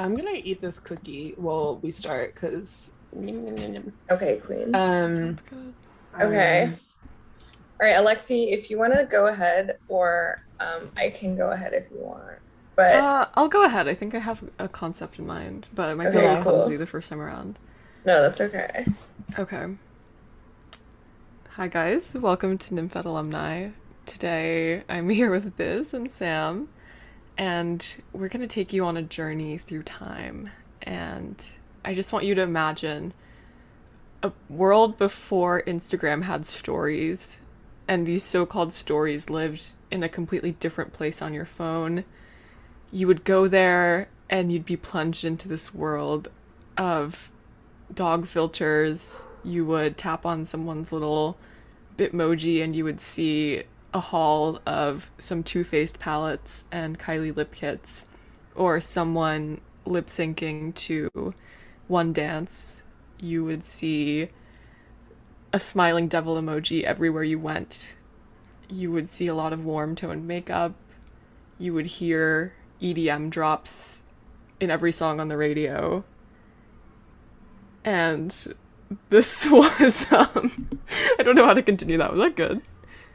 I'm gonna eat this cookie while we start because. Okay, Queen. Um. Good. Okay. um, All right, Alexi, if you want to go ahead, or um, I can go ahead if you want. But Uh, I'll go ahead. I think I have a concept in mind, but it might be a little cool. clumsy the first time around. no, that's okay. Okay. Hi guys, welcome to Nymphet Alumni. Today I'm here with Biz and Sam, and we're gonna take you on a journey through time. And I just want you to imagine a world before Instagram had stories, and these so-called stories lived in a completely different place on your phone. You would go there and you'd be plunged into this world of dog filters, you would tap on someone's little Bitmoji and you would see a haul of some Too Faced palettes and Kylie lip kits, or someone lip syncing to One Dance. You would see a smiling devil emoji everywhere you went. You would see a lot of warm toned makeup. You would hear EDM drops in every song on the radio and this was um I don't know how to continue that. Was that good?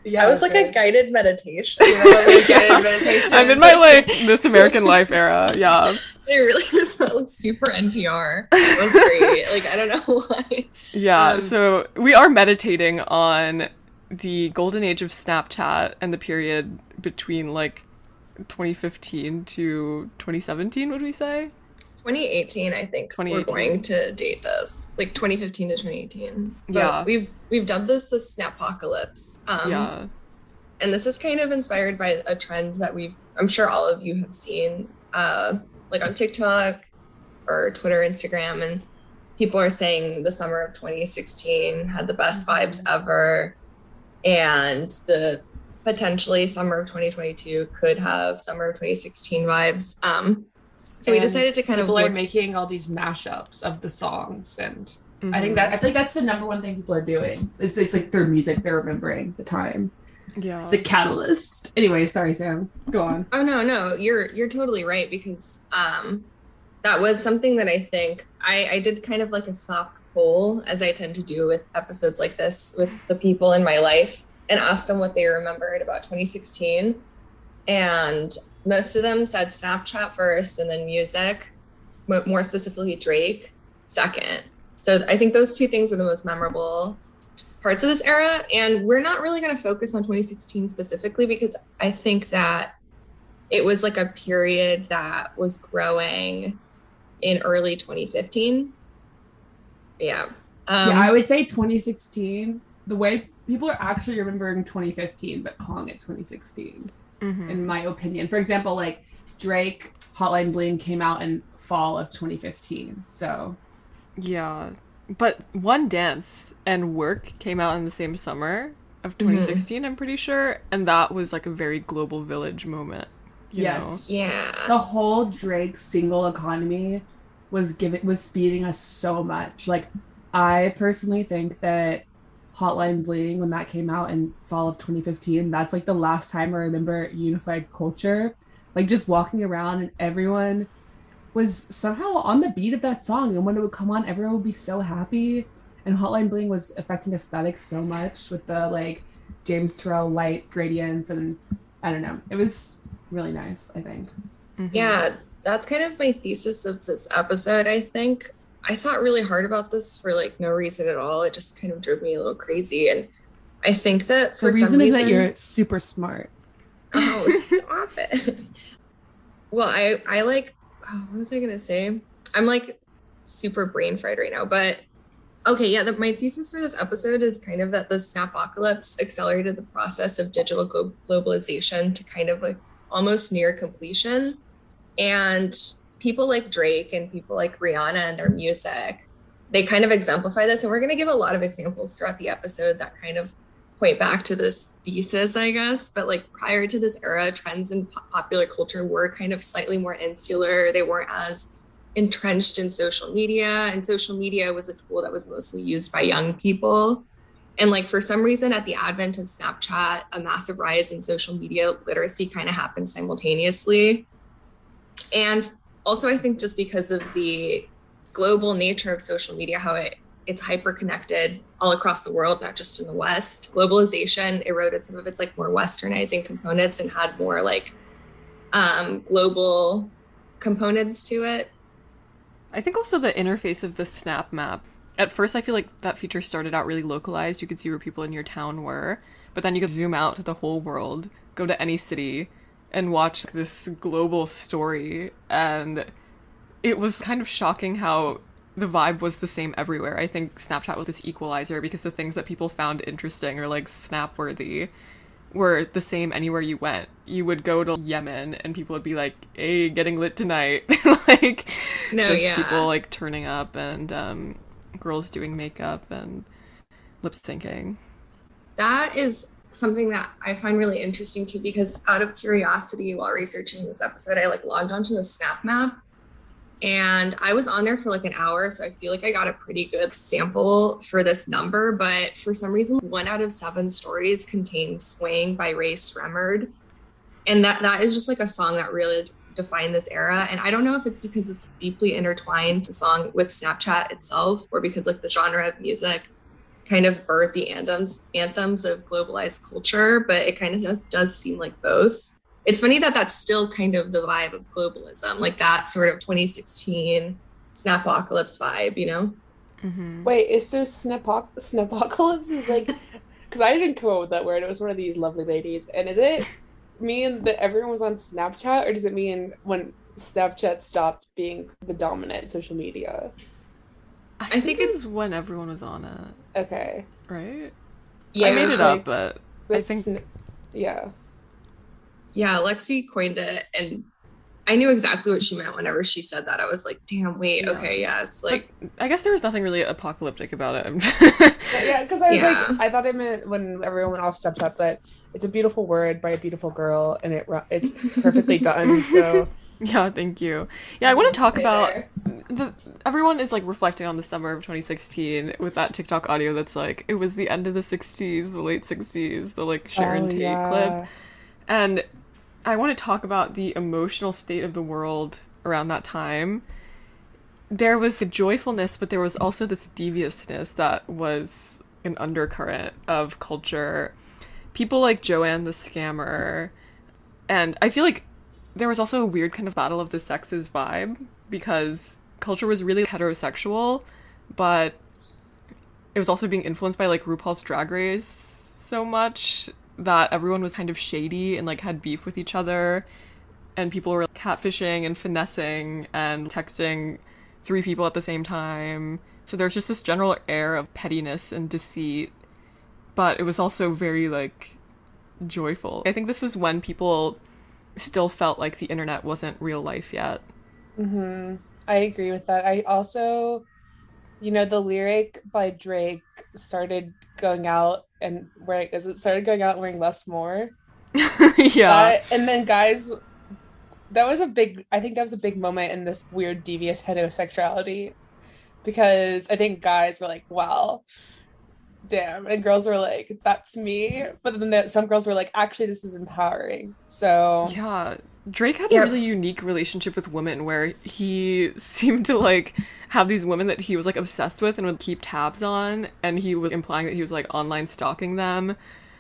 Yeah, that was like okay. a guided meditation. You know, like guided meditation. I'm in my like this American life era. Yeah. It really was like super NPR. It was great. like I don't know why. Yeah. Um, so we are meditating on the golden age of Snapchat and the period between like 2015 to 2017, would we say? 2018, I think 2018. we're 2018. going to date this. Like 2015 to 2018. But Yeah. We've we've dubbed this the Snapocalypse. Um, yeah. and this is kind of inspired by a trend that we've i'm sure all of you have seen uh, like on tiktok or twitter instagram and people are saying the summer of 2016 had the best vibes ever and the potentially summer of 2022 could have summer of 2016 vibes um, so we decided to kind of people are making all these mashups of the songs, and I Mhm. think that I think that's the number one thing people are doing. It's, it's like their music, they're remembering the time. Yeah. It's a catalyst. Anyway, sorry, Sam. Go on. Oh no, no, you're you're totally right because um that was something that I think I I did kind of like a soft poll as I tend to do with episodes like this with the people in my life and asked them what they remembered about 2016 and most of them said Snapchat first and then music, mo- more specifically Drake second. So I think those two things are the most memorable parts of this era and we're not really going to focus on 2016 specifically because I think that it was like a period that was growing in early 2015. Yeah. Um, yeah, I would say 2016. The way people are actually remembering 2015, but calling it 2016, Mhm. in my opinion. For example, like Drake, Hotline Bling came out in fall of 2015. So Yeah. But One Dance and Work came out in the same summer of Mm-hmm. 2016, I'm pretty sure. And that was like a very global village moment. You yes, yeah. the whole Drake single economy was giving was feeding us so much. Like I personally think that Hotline Bling when that came out in fall of 2015, that's like the last time I remember unified culture. Like just walking around and everyone was somehow on the beat of that song and when it would come on everyone would be so happy and Hotline Bling was affecting aesthetics so much with the like James Turrell light gradients and I don't know. It was really nice, I think. know? Mhm. Yeah, that's kind of my thesis of this episode, I think. I thought really hard about this for like no reason at all. It just kind of drove me a little crazy. And I think that for the reason some is that you're super smart. Oh, stop it. Well, I I like oh, what was I gonna say? I'm like super brain fried right now, but okay, yeah. The, my thesis for this episode is kind of that the snapocalypse accelerated the process of digital glo- globalization to kind of like almost near completion, and people like Drake and people like Rihanna and their music, they kind of exemplify this, and we're gonna give a lot of examples throughout the episode that kind of point back to this thesis, I guess. But like prior to this era, trends in po- popular culture were kind of slightly more insular. They weren't as entrenched in social media, and social media was a tool that was mostly used by young people. And like for some reason, at the advent of Snapchat, a massive rise in social media literacy kind of happened simultaneously. And also I think just because of the global nature of social media, how it it's hyper connected all across the world, not just in the West. Globalization eroded some of its like more westernizing components and had more like um, global components to it. I think also the interface of the snap map. At first, I feel like that feature started out really localized. You could see where people in your town were, but then you could zoom out to the whole world, go to any city, and watch this global story. And it was kind of shocking how the vibe was the same everywhere. I think Snapchat was this equalizer because the things that people found interesting or like snap worthy were the same anywhere you went. You would go to Yemen and people would be like, "Hey, getting lit tonight." like No, just yeah. people like turning up and um girls doing makeup and lip syncing. that is something that I find really interesting too, because out of curiosity while researching this episode, I like logged onto the Snap Map and I was on there for like an hour. So I feel like I got a pretty good sample for this number. But for some reason, one out of seven stories contained Swang by Rae Sremmurd. And that, that is just like a song that really defined this era. And I don't know if it's because it's deeply intertwined, the song with Snapchat itself, or because like the genre of music kind of birthed the anthems anthems of globalized culture, but it kind of does, does seem like both. It's funny that that's still kind of the vibe of globalism, like that sort of 2016 Snapocalypse vibe, you know? Mm-hmm. Wait, is so snapoc snapocalypse is like because I didn't come up with that word. It was one of these lovely ladies. And is it mean that everyone was on Snapchat, or does it mean when Snapchat stopped being the dominant social media? I, think it was it's- when everyone was on it, Okay, right? Yeah, I made it like- up, but I think- sn- yeah. yeah, Lexi coined it, and I knew exactly what she meant whenever she said that. I was like, damn, wait, Yeah. okay, yes. Like, I guess there was nothing really apocalyptic about it. Yeah, because I was Yeah. like, I thought it meant when everyone went off Snapchat, but it's a beautiful word by a beautiful girl, and it it's perfectly done. So yeah, thank you. Yeah, I want to talk about the everyone is like reflecting on the summer of 2016 with that TikTok audio that's like it was the end of the 60s, the late 60s, the like Sharon Oh, Tate yeah. clip. And I want to talk about the emotional state of the world around that time. There was a joyfulness, but there was also this deviousness that was an undercurrent of culture. People like Joanne the scammer. And I feel like there was also a weird kind of battle of the sexes vibe because culture was really heterosexual, but it was also being influenced by like RuPaul's Drag Race so much that everyone was kind of shady and like had beef with each other, and people were like, catfishing and finessing and texting three people at the same time. So there's just this general air of pettiness and deceit, but it was also very like joyful. I think this is when people still felt like the internet wasn't real life yet. hmm I agree with that. I also, you know, the lyric by Drake started going out and wearing, as it started going out wearing less more. yeah. That- and then guys, that was a big, I think that was a big moment in this weird, devious heterosexuality because I think guys were like, wow, damn. And girls were like, that's me. But then the- some girls were like, actually, this is empowering. So, Yeah. Drake had Yeah. a really unique relationship with women where he seemed to like have these women that he was like obsessed with and would keep tabs on and he was implying that he was like online stalking them,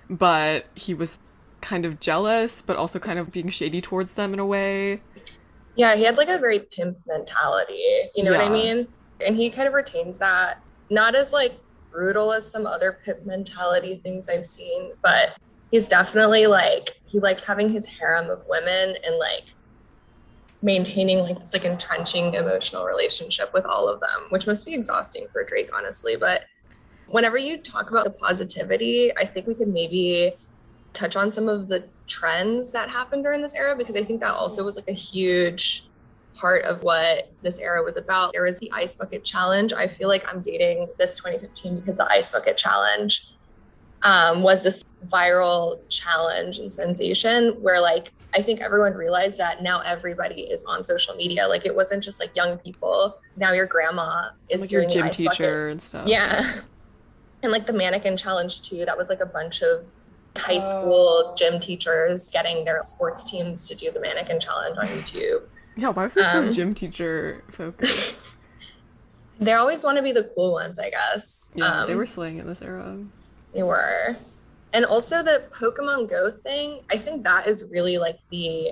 but he was kind of jealous but also kind of being shady towards them in a way. Yeah, he had like a very pimp mentality. You know what I mean? And he kind of retains that, not as like brutal as some other pimp mentality things I've seen, but he's definitely like he likes having his harem of women and like maintaining like this like entrenching emotional relationship with all of them, which must be exhausting for Drake, honestly. But whenever you talk about the positivity, I think we could maybe touch on some of the trends that happened during this era because I think that also was like a huge part of what this era was about. There was the ice bucket challenge. I feel like I'm dating this 2015 because the ice bucket challenge um, was this viral challenge and sensation where like I think everyone realized that now everybody is on social media. Like it wasn't just like young people. Now your grandma is like your doing the gym ice bucket. teacher and stuff. Yeah. And like the mannequin challenge too, that was like a bunch of high Oh. school gym teachers getting their sports teams to do the mannequin challenge on YouTube. Yeah, why was so Um, gym teacher focused? They always want to be the cool ones, I guess. Yeah, they Um, were slaying in this era. They were. And also the Pokemon Go thing, I think that is really like the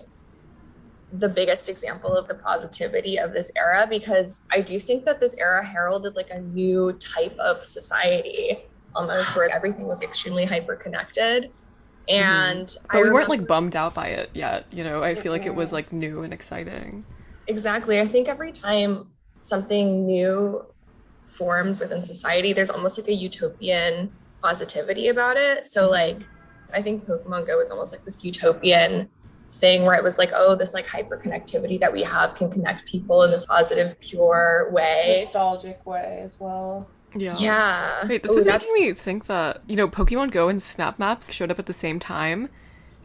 the biggest example of the positivity of this era because I do think that this era heralded like a new type of society almost where everything was extremely hyper connected. And Mm-hmm. But I we weren't like bummed out by it yet. You know, I feel like it was like new and exciting. Exactly. I think every time something new forms within society, there's almost like a utopian positivity about it. So, like, I think Pokemon Go is almost like this utopian thing where it was like, oh, this like hyper connectivity that we have can connect people in this positive, pure way. Nostalgic way as well. Yeah. Yeah. Wait, this Ooh, is that's- making me think that, you know, Pokemon Go and Snap Maps showed up at the same time,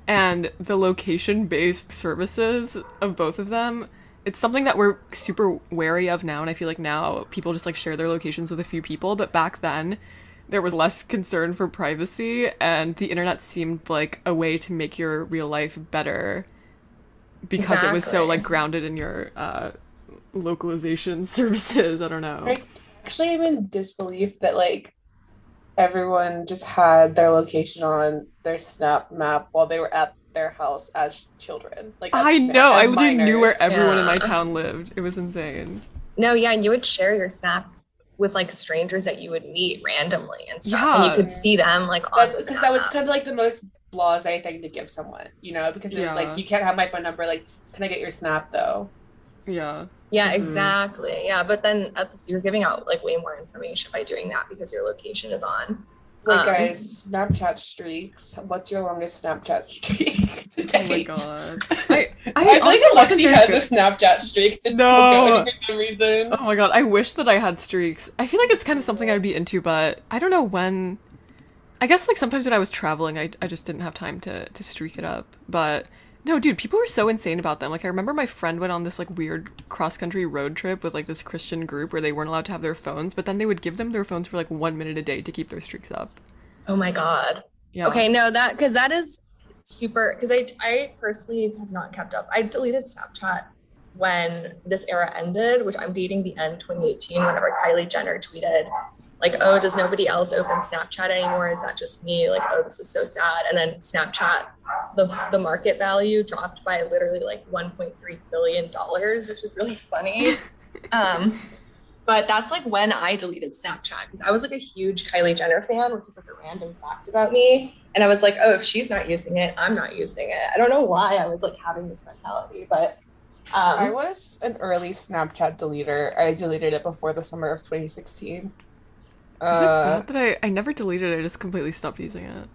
and the location based services of both of them, it's something that we're super wary of now, and I feel like now people just like share their locations with a few people, but back then, there was less concern for privacy, and the internet seemed like a way to make your real life better because it was so like grounded in your uh, localization services. I don't know. Right. Actually, I'm in disbelief that like everyone just had their location on their Snap map while they were at their house as children. Like as I ma- know. I as literally knew where minors. everyone in my town lived. It was insane. No, yeah. And you would share your Snap with like strangers that you would meet randomly and stuff. And Yeah. you could see them like on That's the because Snap that was kind of like the most blase thing to give someone, you know, because it was like you can't have my phone number. Like, can I get your Snap though? Yeah. Yeah, Mhm. exactly. Yeah, but then at this, you're giving out like way more information by doing that because your location is on. Wait, Um, guys, Snapchat streaks. What's your longest Snapchat streak to Oh my god. I, I, I, feel honestly like wasn't Alexi has good- a Snapchat streak that's No. still going for some reason. Oh my god, I wish that I had streaks. I feel like it's kind of something I'd be into, but I don't know when. I guess like sometimes when I was traveling, I, I just didn't have time to to streak it up. But no, dude, people were so insane about them. Like I remember my friend went on this like weird cross country road trip with like this Christian group where they weren't allowed to have their phones, but then they would give them their phones for like one minute a day to keep their streaks up. Oh my god. Yeah. Okay, no, that because that is super. Because I I personally have not kept up. I deleted Snapchat when this era ended, which I'm dating the end 2018. Whenever Kylie Jenner tweeted, like, "Oh, does nobody else open Snapchat anymore? Is that just me?" Like, "Oh, this is so sad." And then Snapchat, the the market value dropped by literally like 1.3 billion dollars, which is really funny. um, but that's like when I deleted Snapchat because I was like a huge Kylie Jenner fan, which is like a random fact about me. And I was like, oh, if she's not using it, I'm not using it. I don't know why I was like having this mentality, but I um, was an early Snapchat deleter. I deleted it before the summer of 2016. Is it Uh, bad that I, I never deleted it, I just completely stopped using it.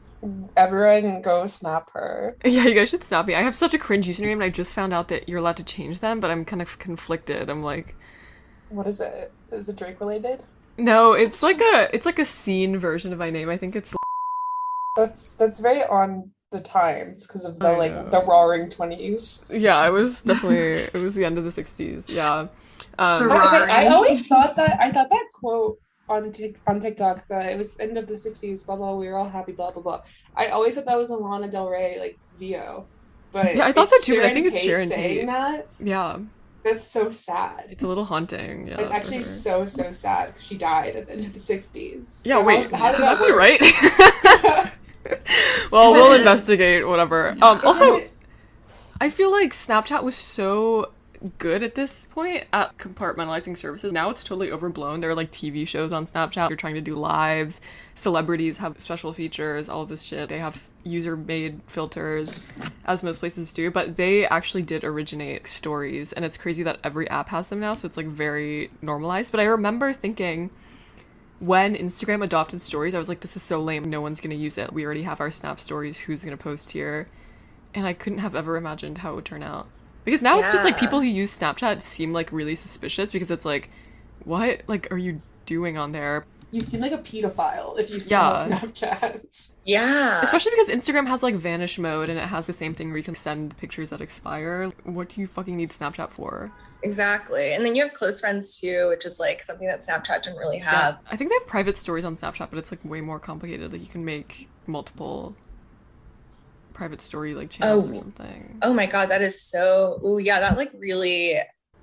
everyone go snap her. Yeah, you guys should snap me. I have such a cringe username and I just found out that you're allowed to change them, but I'm kind of conflicted. I'm like, What is it? Is it Drake related? no, it's like a it's like a scene version of my name. I think it's That's that's very on the times because of the I like know. the roaring twenties. yeah, it was definitely it was the end of the 60s. Yeah. Um, The I, roaring I always thought that I thought that quote on Tik on TikTok that it was end of the sixties, blah blah. We were all happy, blah blah blah. I always thought that was a Lana Del Rey like VO, but Yeah, I thought it's so too, but I think it's Tate Sharon saying Tate. that. yeah, That's so sad. it's a little haunting. Yeah. it's actually sure. so so sad. 'cause She died at the end of the sixties. Yeah, wait. How, how did that that be right? well, we'll investigate whatever. Yeah. Um also I feel like Snapchat was so good at this point at compartmentalizing services. Now it's totally overblown. There are like TV shows on Snapchat. You're trying to do lives. Celebrities have special features, all this shit. They have user made filters, as most places do, but they actually did originate stories. And it's crazy that every app has them now. So it's like very normalized. But I remember thinking, when Instagram adopted stories, I was like, this is so lame. No one's going to use it. We already have our Snap stories. Who's going to post here? And I couldn't have ever imagined how it would turn out. Because now it's just like people who use Snapchat seem like really suspicious because it's like, what like are you doing on there? You seem like a pedophile if you still Yeah. have Snapchat. yeah, Especially because Instagram has like vanish mode and it has the same thing where you can send pictures that expire. What do you fucking need Snapchat for? exactly. And then you have close friends too, which is like something that Snapchat didn't really have. I think they have private stories on Snapchat, but it's like way more complicated. Like you can make multiple private story like channels or Oh. something. Oh my god, that is so. Oh yeah, that like really.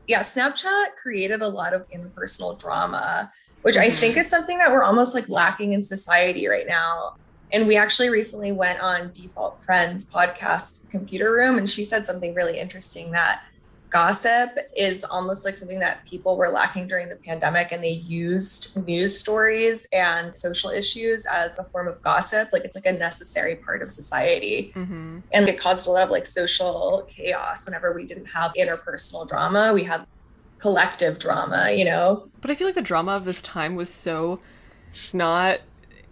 Yeah, Snapchat created a lot of impersonal drama, which I think mm-hmm. is something that we're almost like lacking in society right now. And we actually recently went on Default Friends podcast computer room, and she said something really interesting that gossip is almost like something that people were lacking during the pandemic and they used news stories and social issues as a form of gossip like it's like a necessary part of society Mm-hmm. and it caused a lot of like social chaos whenever we didn't have interpersonal drama we had collective drama you know But I feel like the drama of this time was so not.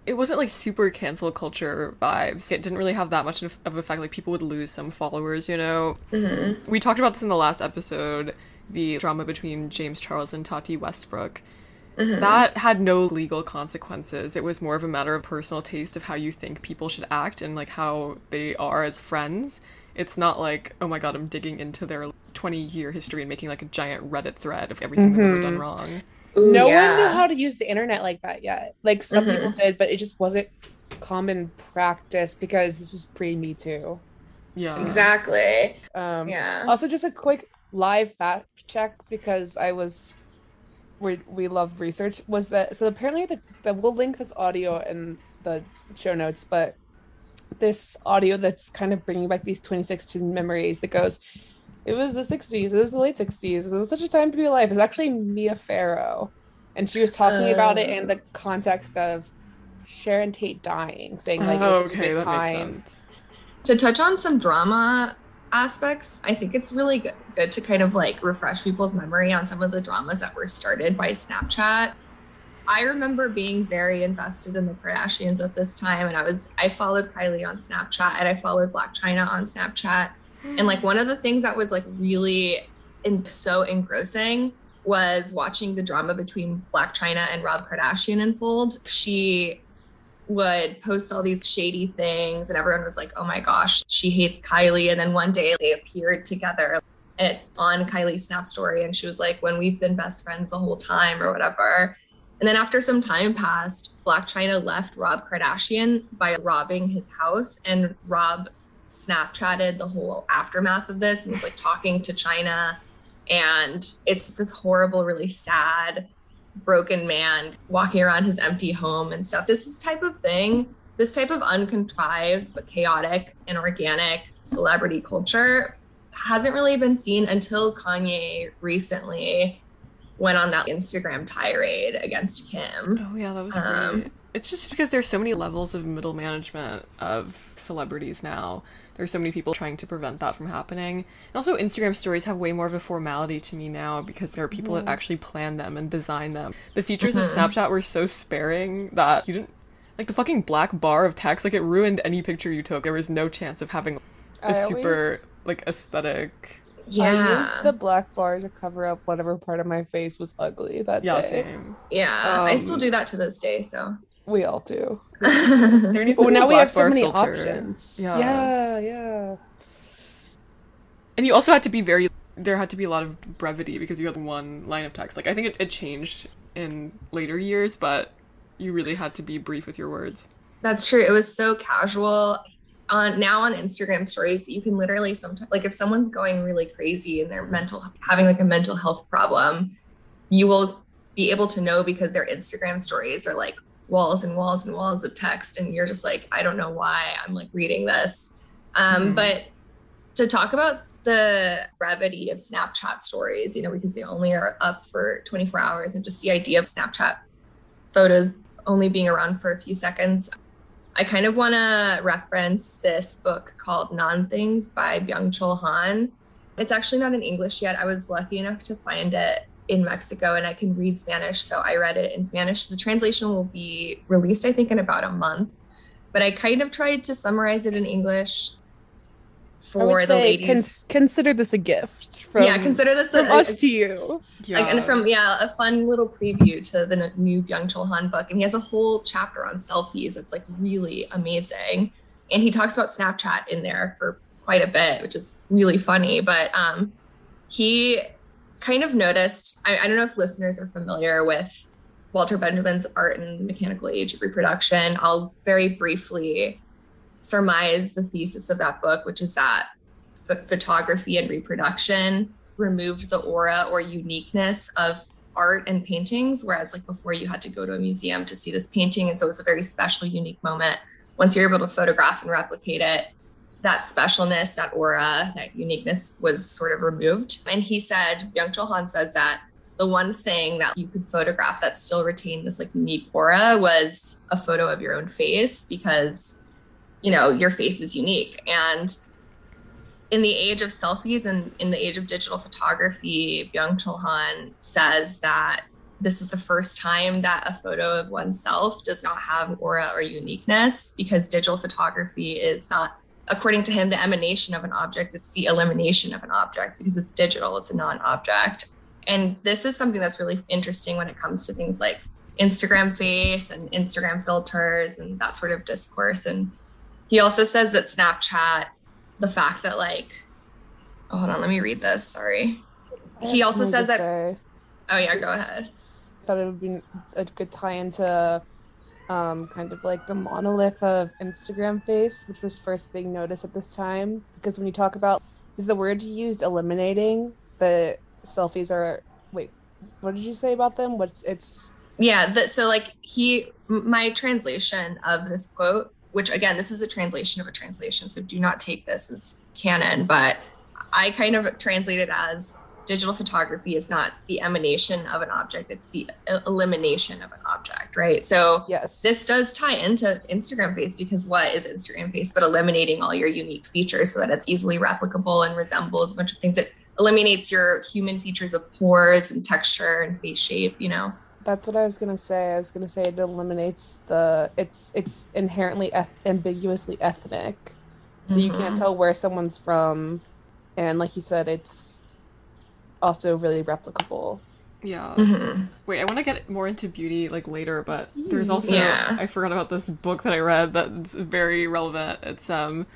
It wasn't like super cancel culture vibes. It didn't really have that much of of effect. Like people would lose some followers, you know. Mhm. We talked about this in the last episode. The drama between James Charles and Tati Westbrook. Mhm. That had no legal consequences. It was more of a matter of personal taste of how you think people should act and like how they are as friends. It's not like, oh my god, I'm digging into their 20 year history and making like a giant Reddit thread of everything they've ever done wrong. Ooh, no yeah. one knew how to use the internet like that yet. Like some Mhm. people did, but it just wasn't common practice because this was pre Me Too. Yeah. exactly Um, yeah Also, just a quick live fact check because I was, we we love research. Was that so? Apparently, the, the we'll link this audio in the show notes, but this audio that's kind of bringing back these 2016 memories that goes. It was the 60s. It was the late 60s. It was such a time to be alive. It's actually Mia Farrow, and she was talking about it in the context of Sharon Tate dying, saying like oh, it was such a good time. to touch on some drama aspects i think it's really good, good to kind of like refresh people's memory on some of the dramas that were started by snapchat i remember being very invested in the kardashians at this time and i was i followed kylie on snapchat and i followed Blac Chyna on snapchat and like one of the things that was like really in, so engrossing was watching the drama between Blac Chyna and rob kardashian unfold. She would post all these shady things and everyone was like oh my gosh she hates kylie. And then one day they appeared together at, on kylie's snap story and she was like when we've been best friends the whole time or whatever. And then after some time passed Blac Chyna left rob kardashian by robbing his house and rob snapchatted the whole aftermath of this and was like talking to Chyna and it's this horrible really sad broken man walking around his empty home and stuff. This is type of thing, this type of uncontrived but chaotic and organic celebrity culture hasn't really been seen until Kanye recently went on that Instagram tirade against Kim. Oh yeah, that was Um, great. It's just because there's so many levels of middle management of celebrities now. There's so many people trying to prevent that from happening. And also Instagram stories have way more of a formality to me now because there are people that actually plan them and design them. The features of Mhm. Snapchat were so sparing that you didn't like the fucking black bar of text like it ruined any picture you took. There was no chance of having a I super always- like aesthetic. Yeah, I used the black bar to cover up whatever part of my face was ugly that Yeah, day. same. yeah. I still Um, do that to this day, so. We all do. There needs to Oh, now we have so many filter. options. Yeah. yeah, yeah. And you also had to be very there had to be a lot of brevity because you had one line of text. Like I think it, it changed in later years, but you really had to be brief with your words. That's true. It was so casual. On now on Instagram stories, you can literally sometimes like if someone's going really crazy and they're mental having like a mental health problem, you will be able to know because their Instagram stories are like walls and walls and walls of text, and you're just like, I don't know why I'm like reading this. Um, Mhm. But to talk about the brevity of Snapchat stories, you know, because they only are up for 24 hours, and just the idea of Snapchat photos only being around for a few seconds. I kind of want to reference this book called Non Things by Byung Chul Han. It's actually not in English yet. I was lucky enough to find it in Mexico and I can read Spanish. So I read it in Spanish. The translation will be released, I think, in about a month. But I kind of tried to summarize it in English for the ladies. cons- consider this a gift from, yeah, consider this from a, us a- to you. Yeah. like, and from yeah, a fun little preview to the new Byung Chul Han book, and he has a whole chapter on selfies. It's like really amazing, and he talks about Snapchat in there for quite a bit, which is really funny. But um, he kind of noticed. I, I don't know if listeners are familiar with Walter Benjamin's Art and the Mechanical Age of Reproduction. I'll very briefly surmise the thesis of that book, which is that ph- photography and reproduction removed the aura or uniqueness of art and paintings. Whereas, like before, you had to go to a museum to see this painting. And so it was a very special, unique moment. Once you're able to photograph and replicate it, that specialness, that aura, that uniqueness was sort of removed. And he said, Byung Chul Han says that the one thing that you could photograph that still retained this like unique aura was a photo of your own face because you know your face is unique and in the age of selfies and in the age of digital photography byung chul han says that this is the first time that a photo of oneself does not have aura or uniqueness because digital photography is not according to him the emanation of an object it's the elimination of an object because it's digital it's a non-object and this is something that's really interesting when it comes to things like Instagram face and Instagram filters and that sort of discourse. And he also says that Snapchat, the fact that like, oh, hold on, let me read this. Sorry. He also says that. Say Oh yeah, go ahead. that it would be a good tie into um, kind of like the monolith of Instagram face, which was first being noticed at this time. Because when you talk about, is the word you used eliminating the selfies are wait what did you say about them what's it's Yeah. The, so like he, my translation of this quote, which again, this is a translation of a translation, so do not take this as canon, but I kind of translate it as digital photography is not the emanation of an object; it's the elimination of an object, right? So yes this does tie into Instagram face because what is Instagram face but eliminating all your unique features so that it's easily replicable and resembles a bunch of things. It eliminates your human features of pores and texture and face shape, you know. that's what i was gonna say i was gonna say it eliminates the it's it's inherently eth- ambiguously ethnic so you can't Mhm. tell where someone's from and like you said it's also really replicable Yeah. Mhm. Wait, I want to get more into beauty like later, but there's also Yeah. I forgot about this book that I read that's very relevant. It's um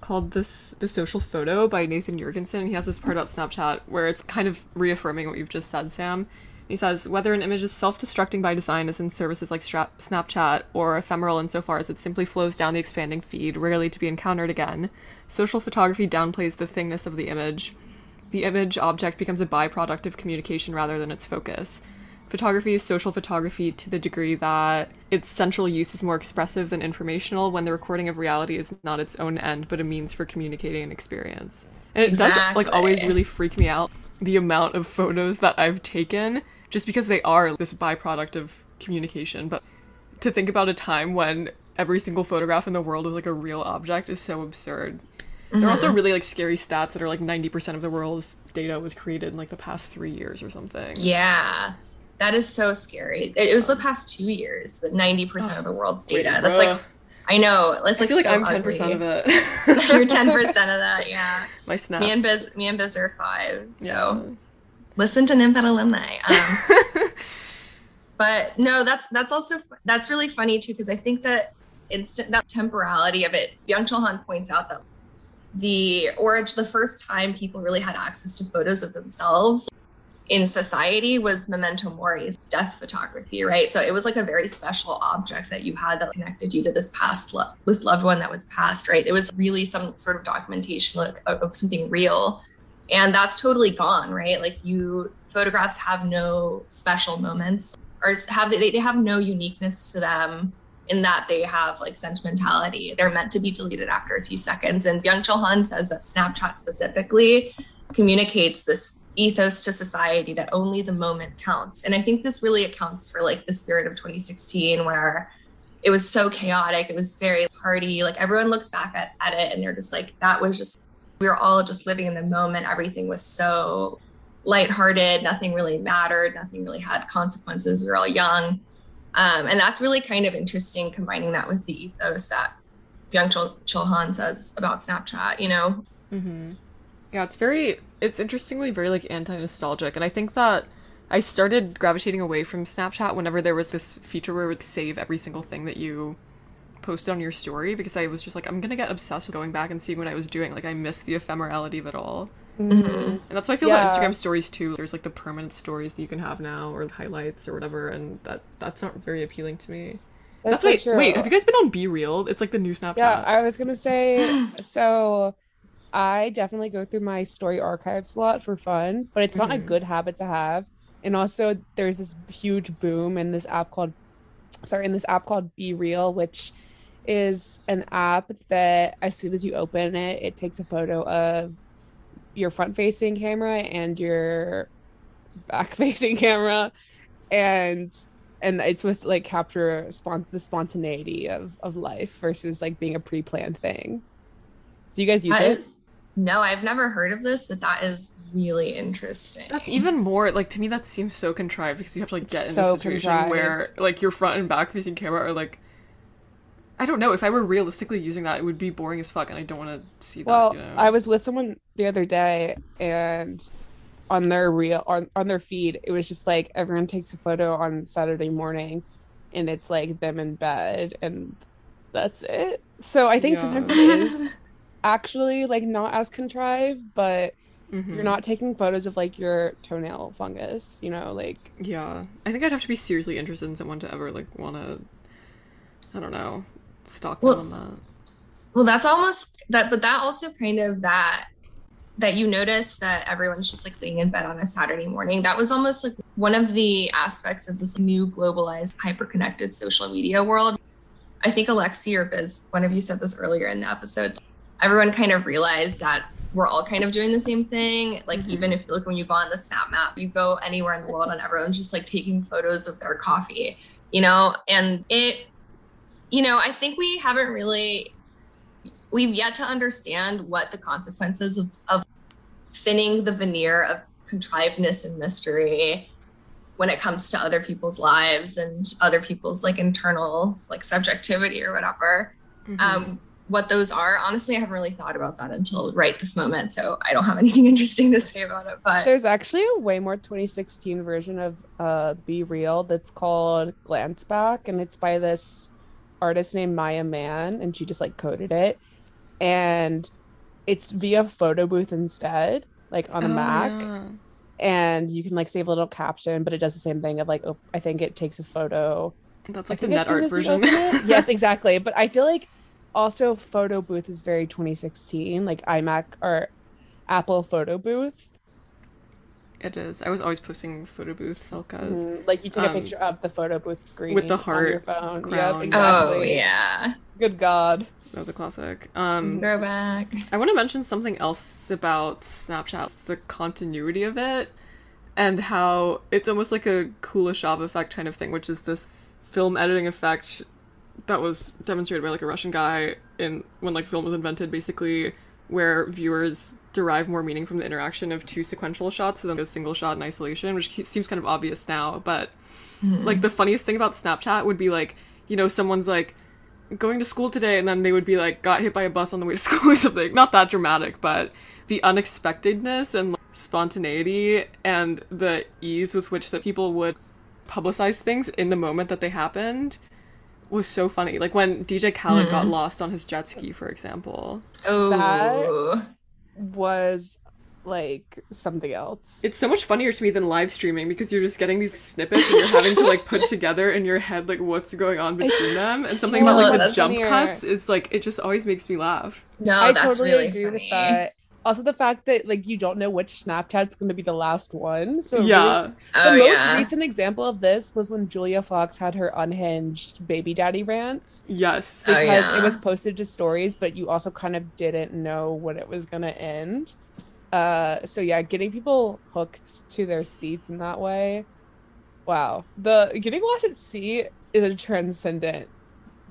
called this the social photo by Nathan Jurgensen. He has this part about Snapchat where it's kind of reaffirming what you've just said, Sam. He says whether an image is self-destructing by design as in services like Stra- Snapchat or ephemeral insofar as it simply flows down the expanding feed, rarely to be encountered again, social photography downplays the thingness of the image. The image object becomes a byproduct of communication rather than its focus. Photography is social photography to the degree that its central use is more expressive than informational when the recording of reality is not its own end but a means for communicating an experience. And it does like always really freak me out the amount of photos that I've taken just because they are this byproduct of communication. But to think about a time when every single photograph in the world is like a real object is so absurd. There are also really like scary stats that are like 90% of the world's data was created in like the past three years or something. Yeah. That is so scary. It, it was the past two years that 90% of the world's data. Wait, That's like, I know. It's I like feel like so I'm 10% ugly. of it. You're 10% of that, yeah. My snap. Me and Biz, me and Biz are five. So Yeah. listen to Nymphet alumni. Um, but no, that's that's also that's really funny too because I think that instant that temporality of it. Byung Chul Han points out that the origin, the first time people really had access to photos of themselves in society was memento mori's death photography right? So it was like a very special object that you had that connected you to this past lo- this loved one that was passed right? It was really some sort of documentation of, of something real. And that's totally gone right? Like you photographs have no special moments or have they, they have no uniqueness to them in that they have like sentimentality. They're meant to be deleted after a few seconds. And byung chul han says that snapchat specifically communicates this ethos to society that only the moment counts. And i think this really accounts for like the spirit of 2016 where it was so chaotic. It was very party like everyone looks back at, at it and they're just like that was just we were all just living in the moment. Everything was so lighthearted. Nothing really mattered. Nothing really had consequences. We were all young um, and that's really kind of interesting combining that with the ethos that Byung Chul, Han says about snapchat you know Mm-hmm. Yeah, it's very, it's interestingly very like anti nostalgic. And I think that I started gravitating away from Snapchat whenever there was this feature where it would save every single thing that you posted on your story because I was just like, I'm gonna get obsessed with going back and seeing what I was doing. Like, I miss the ephemerality of it all. Mhm. And that's why I feel Yeah. about Instagram stories too. There's like the permanent stories that you can have now or highlights or whatever, and that that's not very appealing to me. That's, so wait, true. wait. Have you guys been on Be Real? It's like the new Snapchat. Yeah, I was gonna say so. I definitely go through my story archives a lot for fun, but it's not a Mhm. good habit to have. And also, there's this huge boom in this app called, sorry, in this app called Be Real, which is an app that as soon as you open it, it takes a photo of your front-facing camera and your back-facing camera, and and it's supposed to like capture spon- the spontaneity of of life versus like being a pre-planned thing. Do you guys use I- it? no, I've never heard of this, but that is really interesting. That's even more like to me. That seems so contrived because you have to like get in So a situation contrived. where like your front and back facing camera are like. I don't know. If I were realistically using that, it would be boring as fuck, and I don't want to see that. Well, you know? I was with someone the other day, and on their real on, on their feed, it was just like everyone takes a photo on Saturday morning, and it's like them in bed, and that's it. So I think Yeah. sometimes it is actually like not as contrived, but Mhm. you're not taking photos of like your toenail fungus, you know, like Yeah, I think I'd have to be seriously interested in someone to ever like want to. I don't know, stalk them Well- on that. Well, that's almost that, but that also kind of that that you notice that everyone's just like laying in bed on a Saturday morning. That was almost like one of the aspects of this new globalized, hyper-connected social media world. I think Alexi or Biz, one of you said this earlier in the episode. Everyone kind of realized that we're all kind of doing the same thing. Like Mhm. even if you like when you go on the Snap Map, you go anywhere in the world and everyone's just like taking photos of their coffee, you know, and it you know, I think we haven't really we've yet to understand what the consequences of, of thinning the veneer of contrivedness and mystery when it comes to other people's lives and other people's like internal like subjectivity or whatever Mhm. um what those are honestly i haven't really thought about that until right this moment so i don't have anything interesting to say about it but There's actually a way more 2016 version of uh Be Real that's called Glance Back and it's by this artist named Maya Man and she just like coded it and it's via photo booth instead like on a Oh, Mac yeah. and you can like save a little caption but it does the same thing of like oh, I think it takes a photo That's I like the net art version. yes, exactly. But I feel like also photo booth is very 2016, like iMac or Apple photo booth. It is. I was always posting photo booth Selkas. Mhm. Like you take a um, picture of the photo booth screen with the heart on your phone. crown. Yep, exactly. oh yeah Good God. That was a classic. Um, throwback I want to mention something else about Snapchat, the continuity of it, and how it's almost like a Kuleshov effect kind of thing, which is this film editing effect that was demonstrated by like a Russian guy in when like film was invented, basically, where viewers derive more meaning from the interaction of two sequential shots than a single shot in isolation, which seems kind of obvious now, but hmm. like the funniest thing about Snapchat would be like, you know, someone's like going to school today and then they would be like got hit by a bus on the way to school or something. Not that dramatic, but the unexpectedness and like, spontaneity and the ease with which that people would publicize things in the moment that they happened was so funny. Like when DJ Khaled got hmm. lost on his jet ski, for example. oh Was like something else. It's so much funnier to me than live streaming because you're just getting these snippets and you're having to like put together in your head like what's going on between them. And something about like the jump funnier. cuts, it's like it just always makes me laugh. no I that's totally really agree funny with that. Also, the fact that like you don't know which Snapchat's going to be the last one. So it really yeah. The oh most yeah recent example of this was when Julia Fox had her unhinged baby daddy rants Yes. Oh, because yeah. it was posted to stories, but you also kind of didn't know when it was gonna end. Uh, so yeah, getting people hooked to their seats in that way. Wow, the getting lost at sea is a transcendent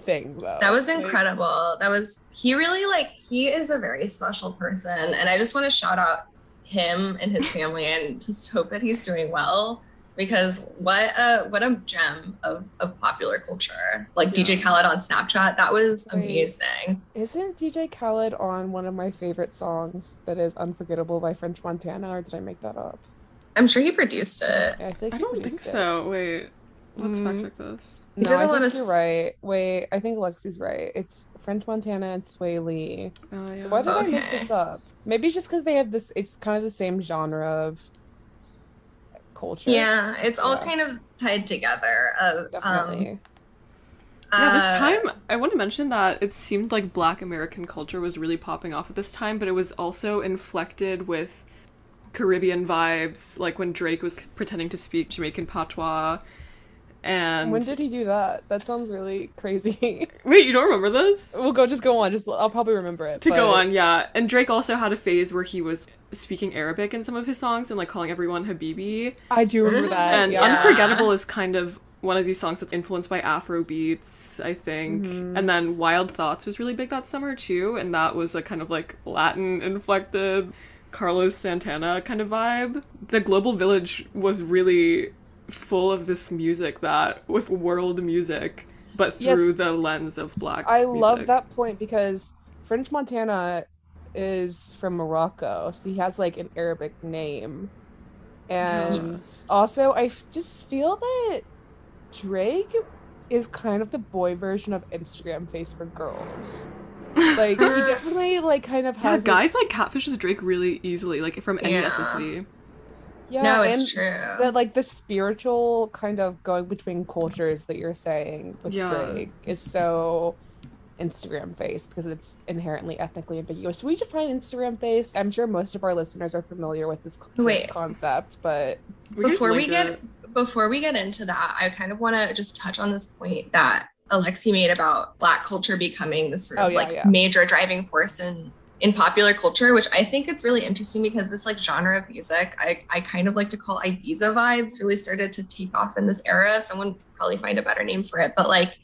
thing, though. That was Like, incredible. That was he really like he is a very special person and I just want to shout out him and his family and just hope that he's doing well because what a what a gem of, of popular culture. Like Yeah. DJ Khaled on Snapchat, that was Wait. amazing. Isn't DJ Khaled on one of my favorite songs that is "Unforgettable" by French Montana, or did I make that up? I'm sure he produced it. Yeah, I, feel like I don't think it. so. Wait. Let's Mm. fact check this. He No, did a I lot think of you're right. Wait, I think Lexi's right. It's French Montana and Swae Lee. Oh, yeah. So why did I make Okay. this up? Maybe just because they have this. It's kind of the same genre of culture. Yeah, it's all kind of tied together. Of um, definitely. Yeah, this Uh, time I want to mention that it seemed like Black American culture was really popping off at this time, but it was also inflected with Caribbean vibes, like when Drake was pretending to speak Jamaican patois. And When did he do that? That sounds really crazy. wait, you don't remember this? we'll go. Just go on. Just I'll probably remember it. To go on, yeah. And Drake also had a phase where he was speaking Arabic in some of his songs and like calling everyone Habibi. I do remember that. and yeah. Unforgettable is kind of one of these songs that's influenced by Afro beats, I think. Mm-hmm. And then Wild Thoughts was really big that summer too, and that was a kind of like Latin inflected Carlos Santana kind of vibe. The Global Village was really full of this music that was world music, but through Yes. the lens of black. I love that point because French Montana is from Morocco, so he has like an Arabic name. And also, I f- just feel that Drake is kind of the boy version of Instagram face for girls. Like he definitely like kind of Yeah, has a- guys like catfishes Drake really easily, like from any Yeah. ethnicity. Yeah, no, and it's true. the like the spiritual kind of going between cultures that you're saying with Yeah. Drake is so Instagram face because it's inherently ethnically ambiguous. Do we define Instagram face? I'm sure most of our listeners are familiar with this, this Wait. concept, but We can before we get it. before we get into that, I kind of want to just touch on this point that Alexi made about Black culture becoming this sort oh, of Oh, yeah, like yeah. major driving force in in popular culture, which I think it's really interesting because this like genre of music, I, I kind of like to call Ibiza vibes, really started to take off in this era. Someone probably find a better name for it, but like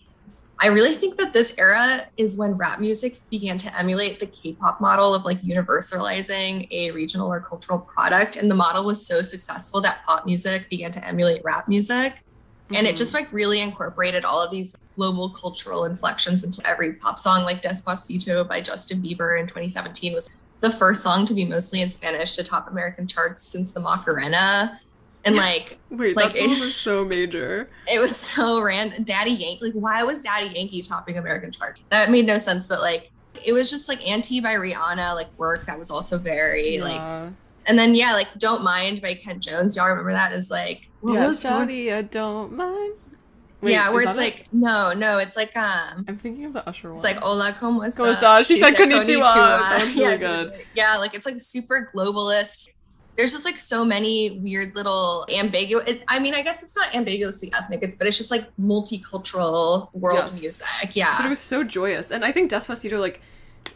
I really think that this era is when rap music began to emulate the K-pop model of like universalizing a regional or cultural product. And the model was so successful that pop music began to emulate rap music. And it mm-hmm. just like really incorporated all of these global cultural inflections into every pop song, like Despacito by Justin Bieber in 2017 was the first song to be mostly in Spanish to top American charts since the Macarena. And like Wait, like, that it- was so major. it was so random. Daddy Yankee, like, why was Daddy Yankee topping American charts? That made no sense, but like, it was just like Anti by Rihanna, like work that was also very like, Yeah. And then yeah, like Don't Mind by Kent Jones. Y'all remember that? Is like, what yeah, was Shawty, I don't mind. Wait, yeah, where it's it? like, no, no, it's like, um, I'm thinking of the Usher one. it's like Hola, como estás? ¿Cómo estás? She said konnichiwa. That was really yeah, good. Yeah, like it's like super globalist. There's just like so many weird little ambiguous. I mean, I guess it's not ambiguously ethnic, it's but it's just like multicultural world Yes. music. Yeah, But it was so joyous. And I think Despacito, like,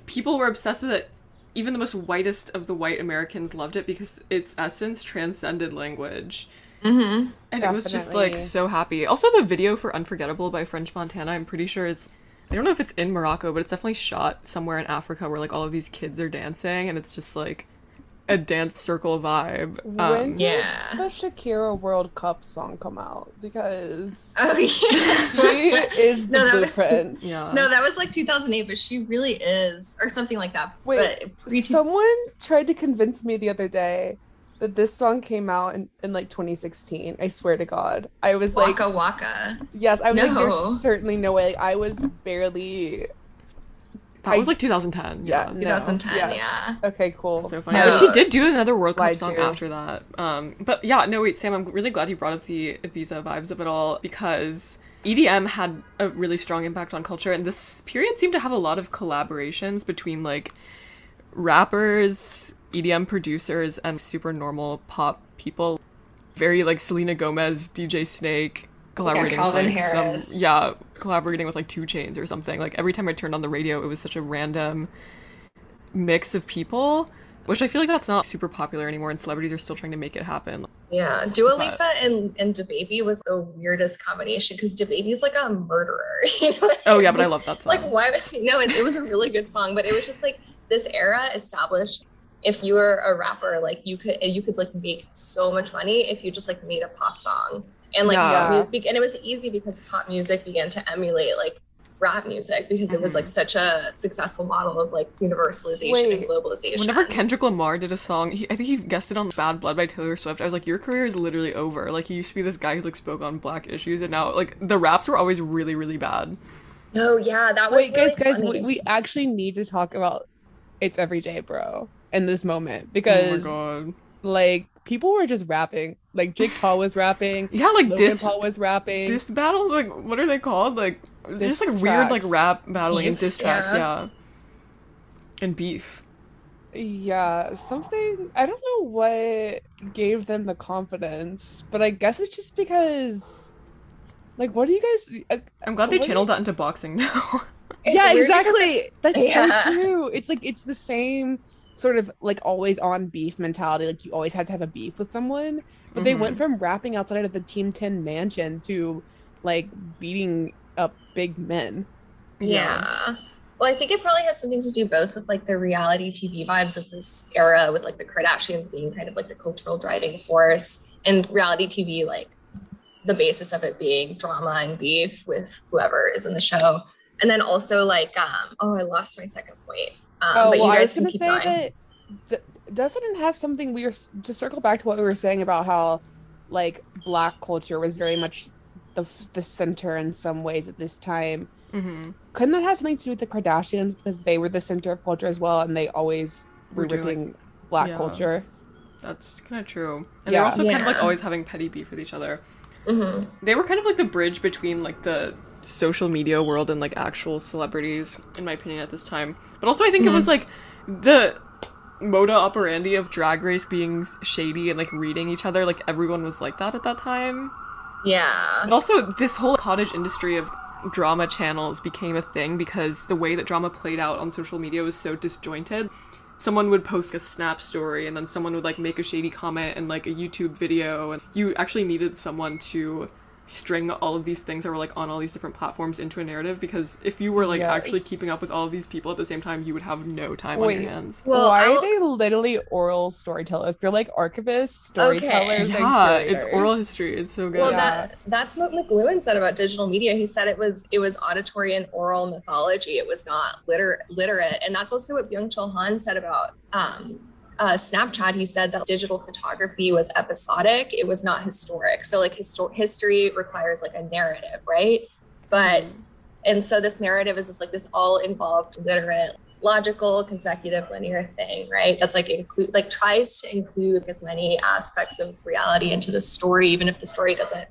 people were obsessed with it. Even the most whitest of the white Americans loved it because its essence transcended language. hmm And it was just like so happy. Also, the video for Unforgettable by French Montana, I'm pretty sure is. I don't know if it's in Morocco, but it's definitely shot somewhere in Africa where like all of these kids are dancing and it's just like a dance circle vibe. when Um, did yeah. the Shakira World Cup song come out? Because Oh yeah. she is the No, that was- Yeah. No, that was like 2008, but she really is, or something like that. Wait, but pre Someone tried to convince me the other day that this song came out in, in like 2016. I swear to God. I was like, Waka Waka. yes, I was like, there's certainly no way. Like, I was barely. That was like 2010. Yeah, Yeah. no, 2010, yeah. yeah. Okay, cool. That's so funny. No. But she did do another World Cup Lied song to. after that. Um, but yeah, no, wait, Sam, I'm really glad you brought up the Ibiza vibes of it all because EDM had a really strong impact on culture, and this period seemed to have a lot of collaborations between like rappers, EDM producers, and super normal pop people. Very like Selena Gomez, DJ Snake, collaborating Calvin with like Harris. some yeah, collaborating with like 2 Chainz or something. Like every time I turned on the radio, it was such a random mix of people, which I feel like that's not super popular anymore, and celebrities are still trying to make it happen. Yeah, Dua But- Lipa and and DaBaby was the weirdest combination because DaBaby's like a murderer. You know Oh yeah, but I love that song. like why was he? No, it, it was a really good song, but it was just like this era established. If you were a rapper, like you could you could like make so much money if you just like made a pop song and like Yeah. mu- be- and it was easy because pop music began to emulate like rap music because it was mm-hmm. like such a successful model of like universalization and globalization. Whenever Kendrick Lamar did a song, he, I think he guessed it on "Bad Blood" by Taylor Swift. I was like, "Your career is literally over." Like he used to be this guy who like spoke on black issues, and now like the raps were always really, really bad. no, yeah, that was Wait, guys, really guys, we, we actually need to talk about it's everyday, bro, in this moment Oh my because god. like people were just rapping Like Jake Paul was rapping. Yeah, like Logan diss Paul was rapping. diss battles. Like what are they called? Like Diss just like weird like rap battling and Beefs, diss tracks. yeah. Yeah. And beef. Yeah, something I don't know what gave them the confidence, but I guess it's just because like what do you guys uh, I'm glad they What- channeled that into boxing now. It's Yeah, exactly. That's Yeah. so true. It's like it's the same sort of like always on beef mentality. Like you always had to have a beef with someone. But they Mhm. went from rapping outside of the Team 10 mansion to like beating up big men. Yeah. Well, I think it probably has something to do both with like the reality TV vibes of this era, with like the Kardashians being kind of like the cultural driving force, and reality TV, like the basis of it being drama and beef with whoever is in the show. And then also like, um, oh, I lost my second point. Um, oh, but well, you I was can gonna keep say going. that d- doesn't it have something we were to circle back to what we were saying about how like black culture was very much the the center in some ways at this time. mm-hmm. Couldn't that have something to do with the Kardashians because they were the center of culture as well, and they always were Were doing, black yeah. culture? That's kind of true. And Yeah. they're also kind of like always having petty beef with each other. Mhm. They were kind of like the bridge between like the social media world and like actual celebrities, in my opinion, at this time. But also, I think it hmm. was like the moda operandi of Drag Race being shady and like reading each other. Like everyone was like that at that time. Yeah. But also, this whole cottage industry of drama channels became a thing because the way that drama played out on social media was so disjointed. Someone would post a snap story and then someone would like make a shady comment and like a YouTube video and you actually needed someone to string all of these things that were like on all these different platforms into a narrative because if you were like actually keeping up with all of these people at the same time you would have no time on your hands. Well, Why I'll- are they literally oral storytellers? They're like archivists, storytellers, and Yeah, it's oral history. It's so good. Well, Yeah. that that's what McLuhan said about digital media. He said it was it was auditory and oral mythology. It was not liter- literate, and that's also what Byung Chul Han said about um, uh, Snapchat. He said that digital photography was episodic. It was not historic. So like histo- history requires like a narrative, right? But and so this narrative is just like this all involved literate logical consecutive linear thing right that's like include like tries to include as many aspects of reality into the story even if the story doesn't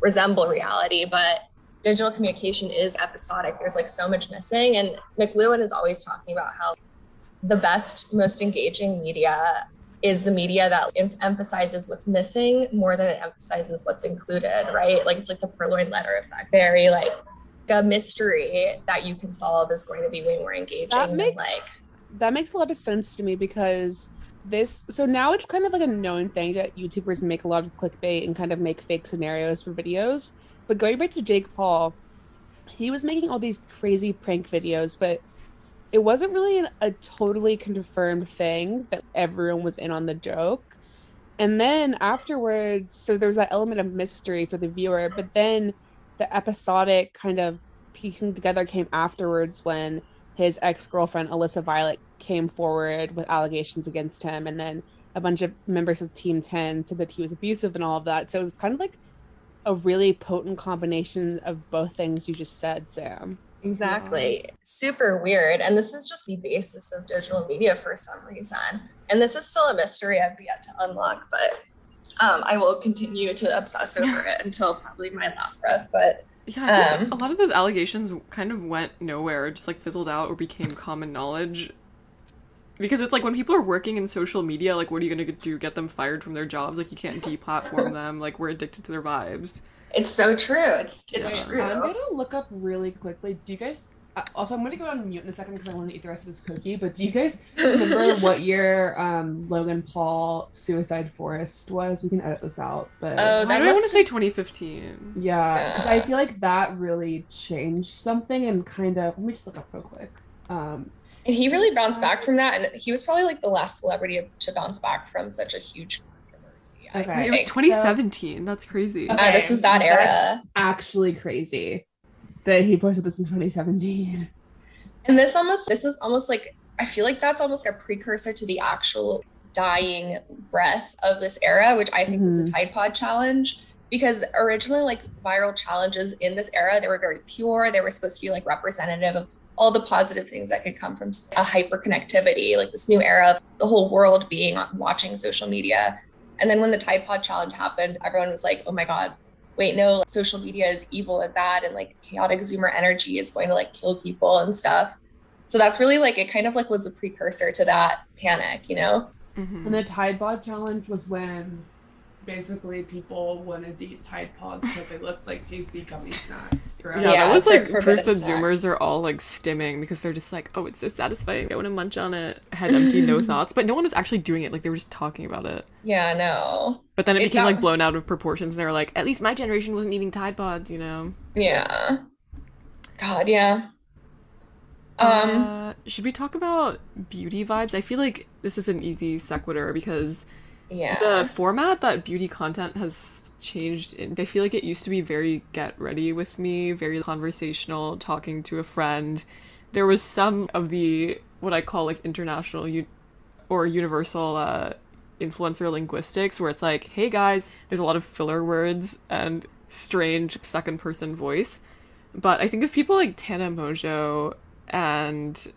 resemble reality but digital communication is episodic there's like so much missing and mcluhan is always talking about how the best most engaging media is the media that em- emphasizes what's missing more than it emphasizes what's included right like it's like the purloined letter effect very like a mystery that you can solve is going to be way more engaging That than makes- like that makes a lot of sense to me because this so now it's kind of like a known thing that YouTubers make a lot of clickbait and kind of make fake scenarios for videos. But going back to Jake Paul, he was making all these crazy prank videos, but it wasn't really an, a totally confirmed thing that everyone was in on the joke. And then afterwards, so there was that element of mystery for the viewer, but then the episodic kind of piecing together came afterwards when his ex-girlfriend Alyssa Violet came forward with allegations against him and then a bunch of members of Team 10 said that he was abusive and all of that. So it was kind of like a really potent combination of both things you just said, Sam. Exactly. Super weird. And this is just the basis of digital media for some reason. And this is still a mystery I've yet to unlock, but um, I will continue to obsess over it until probably my last breath. But Yeah, I feel like Um, a lot of those allegations kind of went nowhere, just like fizzled out or became common knowledge. Because it's like when people are working in social media, like what are you gonna do? Get them fired from their jobs? Like you can't deplatform them. Like we're addicted to their vibes. It's so true. It's it's Yeah. true. I'm gonna look up really quickly. Do you guys? Uh, also, I'm gonna go on mute in a second because I want to eat the rest of this cookie. But do you guys remember what year um, Logan Paul Suicide Forest was? We can edit this out, but Oh, that do I want to say 2015? yeah, because I feel like that really changed something and kind of. Let me just look up real quick. Um, And he really bounced back from that. And he was probably like the last celebrity to bounce back from such a huge controversy. I Okay. Wait, it was think. 2017. That's crazy. Okay. Uh, this is that That's- era. actually crazy that he posted this in 2017. And this almost this is almost like I feel like that's almost a precursor to the actual dying breath of this era, which I think was the Tide Pod challenge. Because originally, like viral challenges in this era, they were very pure. They were supposed to be like representative of all the positive things that could come from a hyper connectivity, like this new era the whole world being on watching social media. And then when the Tide Pod challenge happened, everyone was like, oh my God, wait, no, social media is evil and bad and like chaotic zoomer energy is going to like kill people and stuff. So that's really like it kind of like was a precursor to that panic, you know? Mhm. And the Tide Pod challenge was when basically people want to eat Tide Pods because they look like tasty gummy snacks. Yeah, Yeah, that was like proof that snack. Zoomers are all like stimming because they're just like, oh, it's so satisfying. I want to munch on it. Head empty, no thoughts. But no one was actually doing it. Like they were just talking about it. Yeah, no. But then it It became got- like blown out of proportions, and they were like, at least my generation wasn't eating Tide Pods, you know. Yeah. God, yeah. Um, uh, should we talk about beauty vibes? I feel like this is an easy sequitur because yeah. the format that beauty content has changed in, i feel like it used to be very get ready with me very conversational talking to a friend there was some of the what i call like international u- or universal uh, influencer linguistics where it's like hey guys there's a lot of filler words and strange second person voice but i think of people like Tana Mongeau and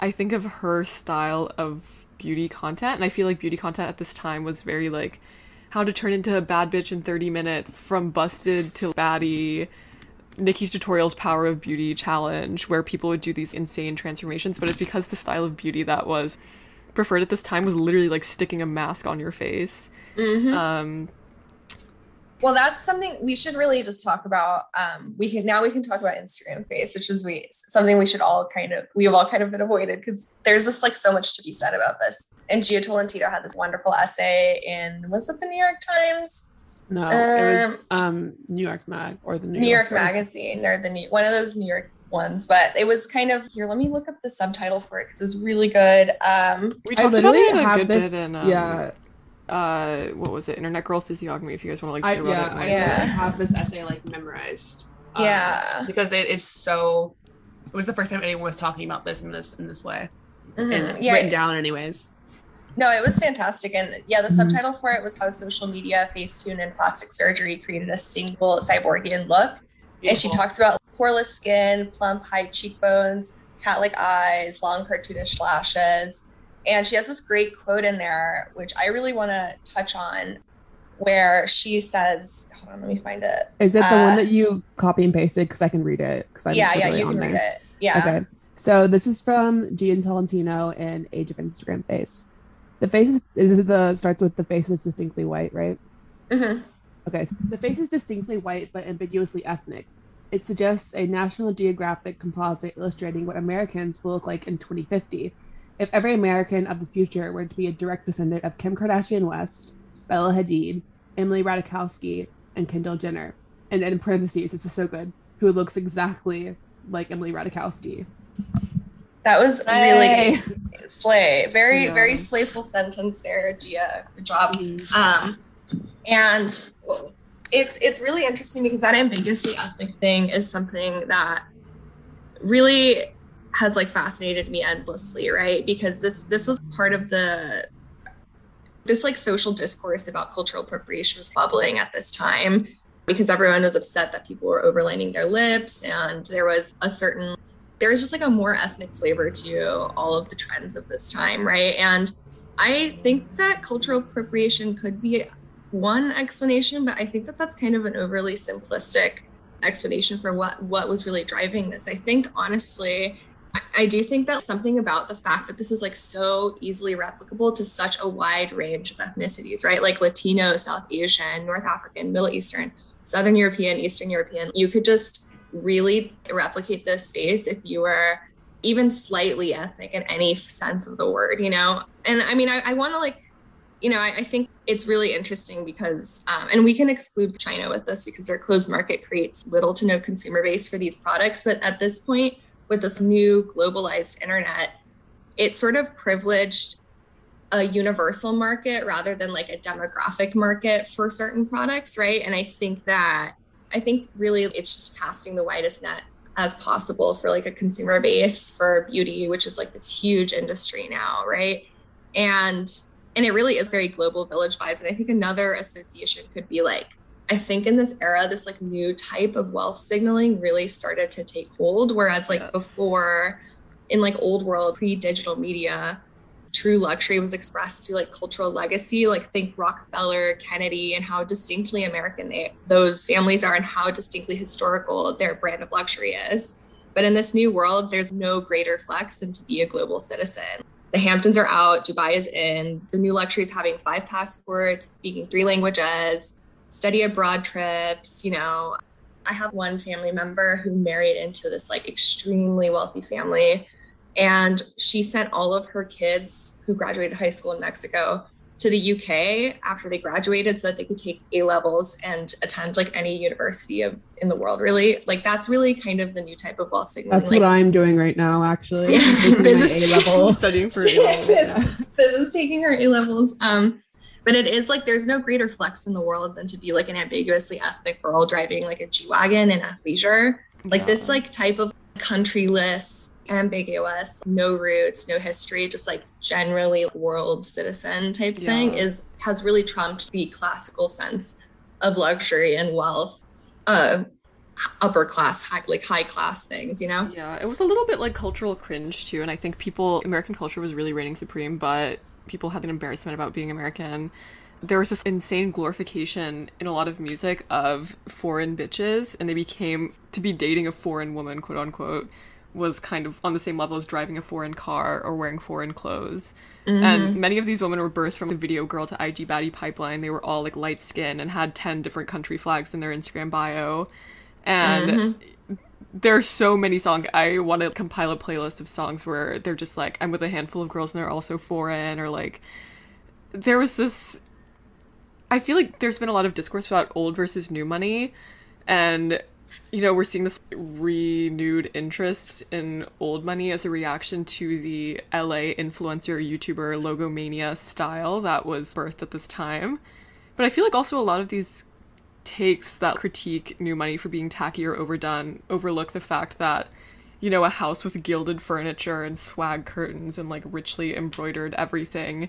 I think of her style of beauty content, and I feel like beauty content at this time was very like how to turn into a bad bitch in 30 minutes, from busted to baddie. NikkieTutorials power of beauty challenge, where people would do these insane transformations, but it's because the style of beauty that was preferred at this time was literally like sticking a mask on your face. Mhm. Um, Well, that's something we should really just talk about. Um, we can now we can talk about Instagram face, which is we something we should all kind of we have all kind of been avoided because there's just like so much to be said about this. And Jia Tolentino had this wonderful essay in was it the New York Times, No, it was um New York Mag or the New, New York Yorker. Magazine, or the New one of those New York ones. But it was kind of here. Let me look up the subtitle for it because it's really good. Um, we I talked about literally it a have good this. bit in um, yeah, uh, what was it? Internet Girl Physiognomy. If you guys want to like I hear about yeah, it. I. Yeah. have this essay like memorized. um, Yeah. because it is so. It was the first time anyone was talking about this in this in this way mhm. and Yeah, written down, anyways. No, it was fantastic. And yeah, the Mhm. subtitle for it was How Social Media, Facetune, and Plastic Surgery Created a Single Cyborgian Look. And she talks about poreless skin, plump, high cheekbones, cat like eyes, long cartoonish lashes. And she has this great quote in there, which I really want to touch on, where she says, Hold on, let me find it. Is it the Uh, one that you copy and pasted? Because I can read it. Because yeah, yeah, you can read it. Yeah. Okay. So this is from Jia Tolentino in Age of Instagram Face. The face is, is the starts with the face is distinctly white, right? Mhm. Okay. So the face is distinctly white but ambiguously ethnic. It suggests a National Geographic composite illustrating what Americans will look like in 2050 if every American of the future were to be a direct descendant of Kim Kardashian West, Bella Hadid, Emily Ratajkowski, and Kendall Jenner. And in parentheses, this is so good, who looks exactly like Emily Ratajkowski. That was Slay. really slay. Very, Yeah. very slayful sentence there, Jia. Good job. Mhm. Um, and it's it's really interesting because that ambiguously ethnic thing is something that really has like fascinated me endlessly, right? Because this this was part of the this like social discourse about cultural appropriation was bubbling at this time because everyone was upset that people were overlining their lips and there was a certain there was just like a more ethnic flavor to all of the trends of this time, right? And I think that cultural appropriation could be one explanation, but I think that that's kind of an overly simplistic explanation for what what was really driving this. I think honestly, I, do think that something about the fact that this is like so easily replicable to such a wide range of ethnicities, right? Like Latino, South Asian, North African, Middle Eastern, Southern European, Eastern European. You could just really replicate this space if you were even slightly ethnic in any sense of the word, you know? And I mean, I, I want to like, you know, I, I think it's really interesting because, um, and we can exclude China with this because their closed market creates little to no consumer base for these products. But at this point, with this new globalized internet, it sort of privileged a universal market rather than like a demographic market for certain products, right? And I think that, I think really it's just casting the widest net as possible for like a consumer base for beauty, which is like this huge industry now, right? And and it really is very global village vibes. And I think another association could be like, I think in this era, this like new type of wealth signaling really started to take hold. Whereas like Yes. before in like old world pre-digital media, true luxury was expressed through like cultural legacy, like think Rockefeller, Kennedy, and how distinctly American they, those families are and how distinctly historical their brand of luxury is. But in this new world, there's no greater flex than to be a global citizen. The Hamptons are out, Dubai is in, the new luxury is having five passports, speaking three languages, study abroad trips, you know. I have one family member who married into this like extremely wealthy family and she sent all of her kids who graduated high school in Mexico to the UK after they graduated so that they could take A levels and attend like any university of in the world really like that's really kind of the new type of wealth signaling That's like, what I'm doing right now, actually. Yeah. Business- A levels. Studying for A-levels, Biz- Biz is taking her A levels um but it is like there's no greater flex in the world than to be like an ambiguously ethnic girl driving like a G-Wagon in athleisure. Like this like type of countryless ambiguous no roots no history just like generally world citizen type thing is has really trumped the classical sense of luxury and wealth uh upper class high like high class things you know? Yeah, it was a little bit like cultural cringe too, and I think people American culture was really reigning supreme, but people had an embarrassment about being American. There was this insane glorification in a lot of music of foreign bitches, and they became to be dating a foreign woman, quote unquote, was kind of on the same level as driving a foreign car or wearing foreign clothes. Mm-hmm. And many of these women were birthed from the video girl to IG baddie pipeline. They were all like light skinned and had 10 different country flags in their Instagram bio. And mm-hmm. There are so many songs. I want to compile a playlist of songs where they're just like, I'm with a handful of girls and they're also foreign, or like, there was this. I feel like there's been a lot of discourse about old versus new money, and you know, we're seeing this renewed interest in old money as a reaction to the LA influencer YouTuber Logomania style that was birthed at this time. But I feel like also a lot of these takes that critique new money for being tacky or overdone overlook the fact that you know a house with gilded furniture and swag curtains and like richly embroidered everything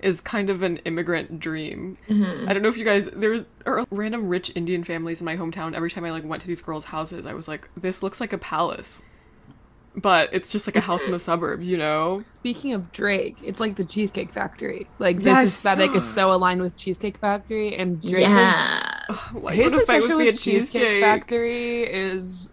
is kind of an immigrant dream. Mm-hmm. I don't know if you guys there are random rich Indian families in my hometown. Every time I like went to these girls' houses, I was like, this looks like a palace. But it's just like a house in the suburbs, you know? Speaking of Drake, it's like the Cheesecake Factory. Like this Yes. aesthetic is so aligned with Cheesecake Factory, and Drake is yeah Like his what if I obsession would be a with Cheesecake cheesecake? Factory is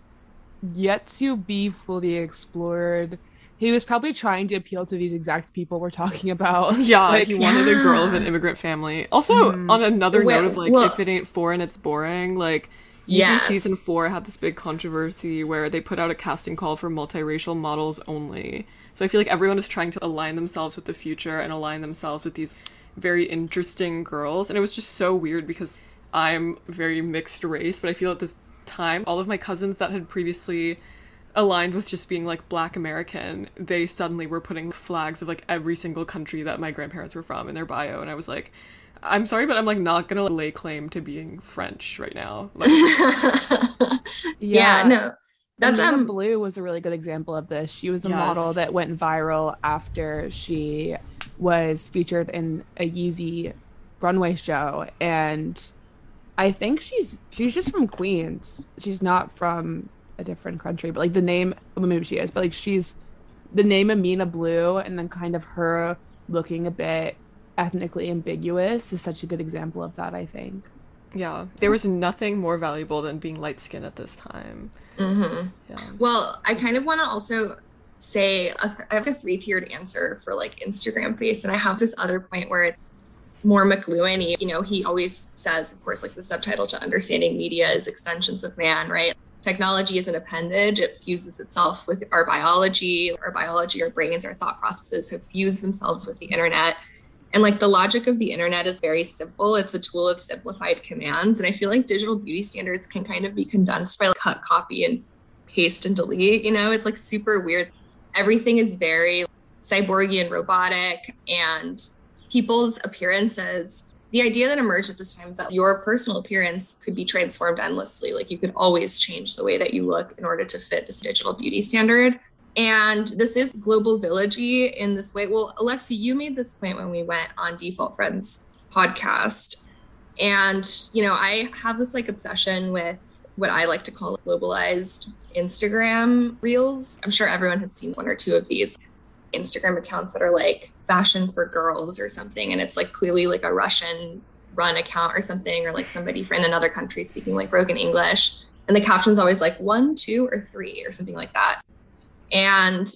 yet to be fully explored. He was probably trying to appeal to these exact people we're talking about. Yeah, Like, he wanted a girl of an immigrant family. Also, Mhm. on another Well- note of like, well- if it ain't foreign, it's boring. Like, Yes. season four had this big controversy where they put out a casting call for multiracial models only. So I feel like everyone is trying to align themselves with the future and align themselves with these very interesting girls. And it was just so weird because I'm very mixed race, but I feel at the time all of my cousins that had previously aligned with just being like black American, they suddenly were putting flags of like every single country that my grandparents were from in their bio. And I was like, I'm sorry, but I'm like not gonna lay claim to being French right now. Like, yeah, no that's Amanda um Blue was a really good example of this. She was a Yes. model that went viral after she was featured in a Yeezy runway show, and I think she's she's just from Queens. She's not from a different country, but like the name, well, maybe she is, but like she's the name Amina Blue, and then kind of her looking a bit ethnically ambiguous is such a good example of that. I think. yeah, there was nothing more valuable than being light skinned at this time. mhm. Yeah. Well, I kind of want to also say a th- I have a three tiered answer for like Instagram face, and I have this other point where it's more McLuhan. You know, he always says, of course, like the subtitle to understanding media is extensions of man, right? Technology is an appendage. It fuses itself with our biology, our biology, our brains, our thought processes have fused themselves with the internet. And like the logic of the internet is very simple. It's a tool of simplified commands. And I feel like digital beauty standards can kind of be condensed by like cut, copy, and paste and delete. You know, it's like super weird. Everything is very cyborgian, robotic, and people's appearances. The idea that emerged at this time is that your personal appearance could be transformed endlessly. Like you could always change the way that you look in order to fit this digital beauty standard. And this is global villagey in this way. Well, Alexi, you made this point when we went on Default Friends podcast. And, you know, I have this like obsession with what I like to call globalized Instagram reels. I'm sure everyone has seen one or two of these. Instagram accounts that are like fashion for girls or something. And it's like clearly like a Russian run account or something, or like somebody from another country speaking like broken English. And the caption's always like one, two, or three, or something like that. And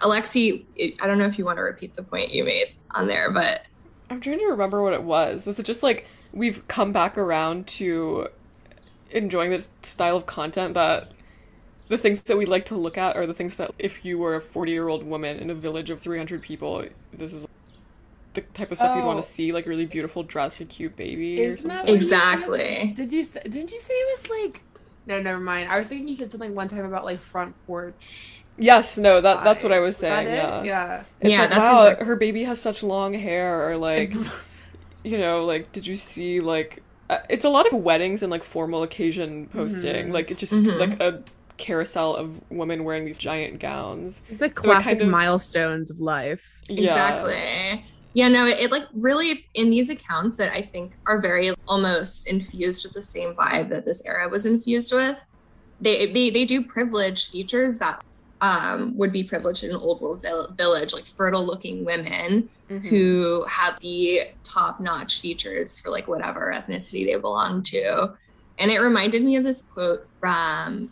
Alexi, I don't know if you want to repeat the point you made on there, but I'm trying to remember what it was. Was it just like we've come back around to enjoying this style of content that the things that we like to look at are the things that if you were a 40 year old woman in a village of 300 people, this is the type of stuff you'd want Oh. to see, like a really beautiful dress, a cute baby, Isn't that something. what exactly. Did you say, didn't you say it was like no, never mind. I was thinking you said something one time about like front porch. Yes, no, that that's what I was saying. it? Yeah. Yeah. It's Yeah, like, that's wow, exact- her baby has such long hair, or like, you know, like, did you see like, uh, it's a lot of weddings and like formal occasion posting, Mhm. like it's just Mhm. like a carousel of women wearing these giant gowns. The it classic kind of- milestones of life. Yeah. Exactly. Yeah, no, it, it like really in these accounts that I think are very almost infused with the same vibe that this era was infused with. They they they do privilege features that um, would be privileged in an old world vill- village, like fertile looking women Mhm. who have the top notch features for like whatever ethnicity they belong to. And it reminded me of this quote from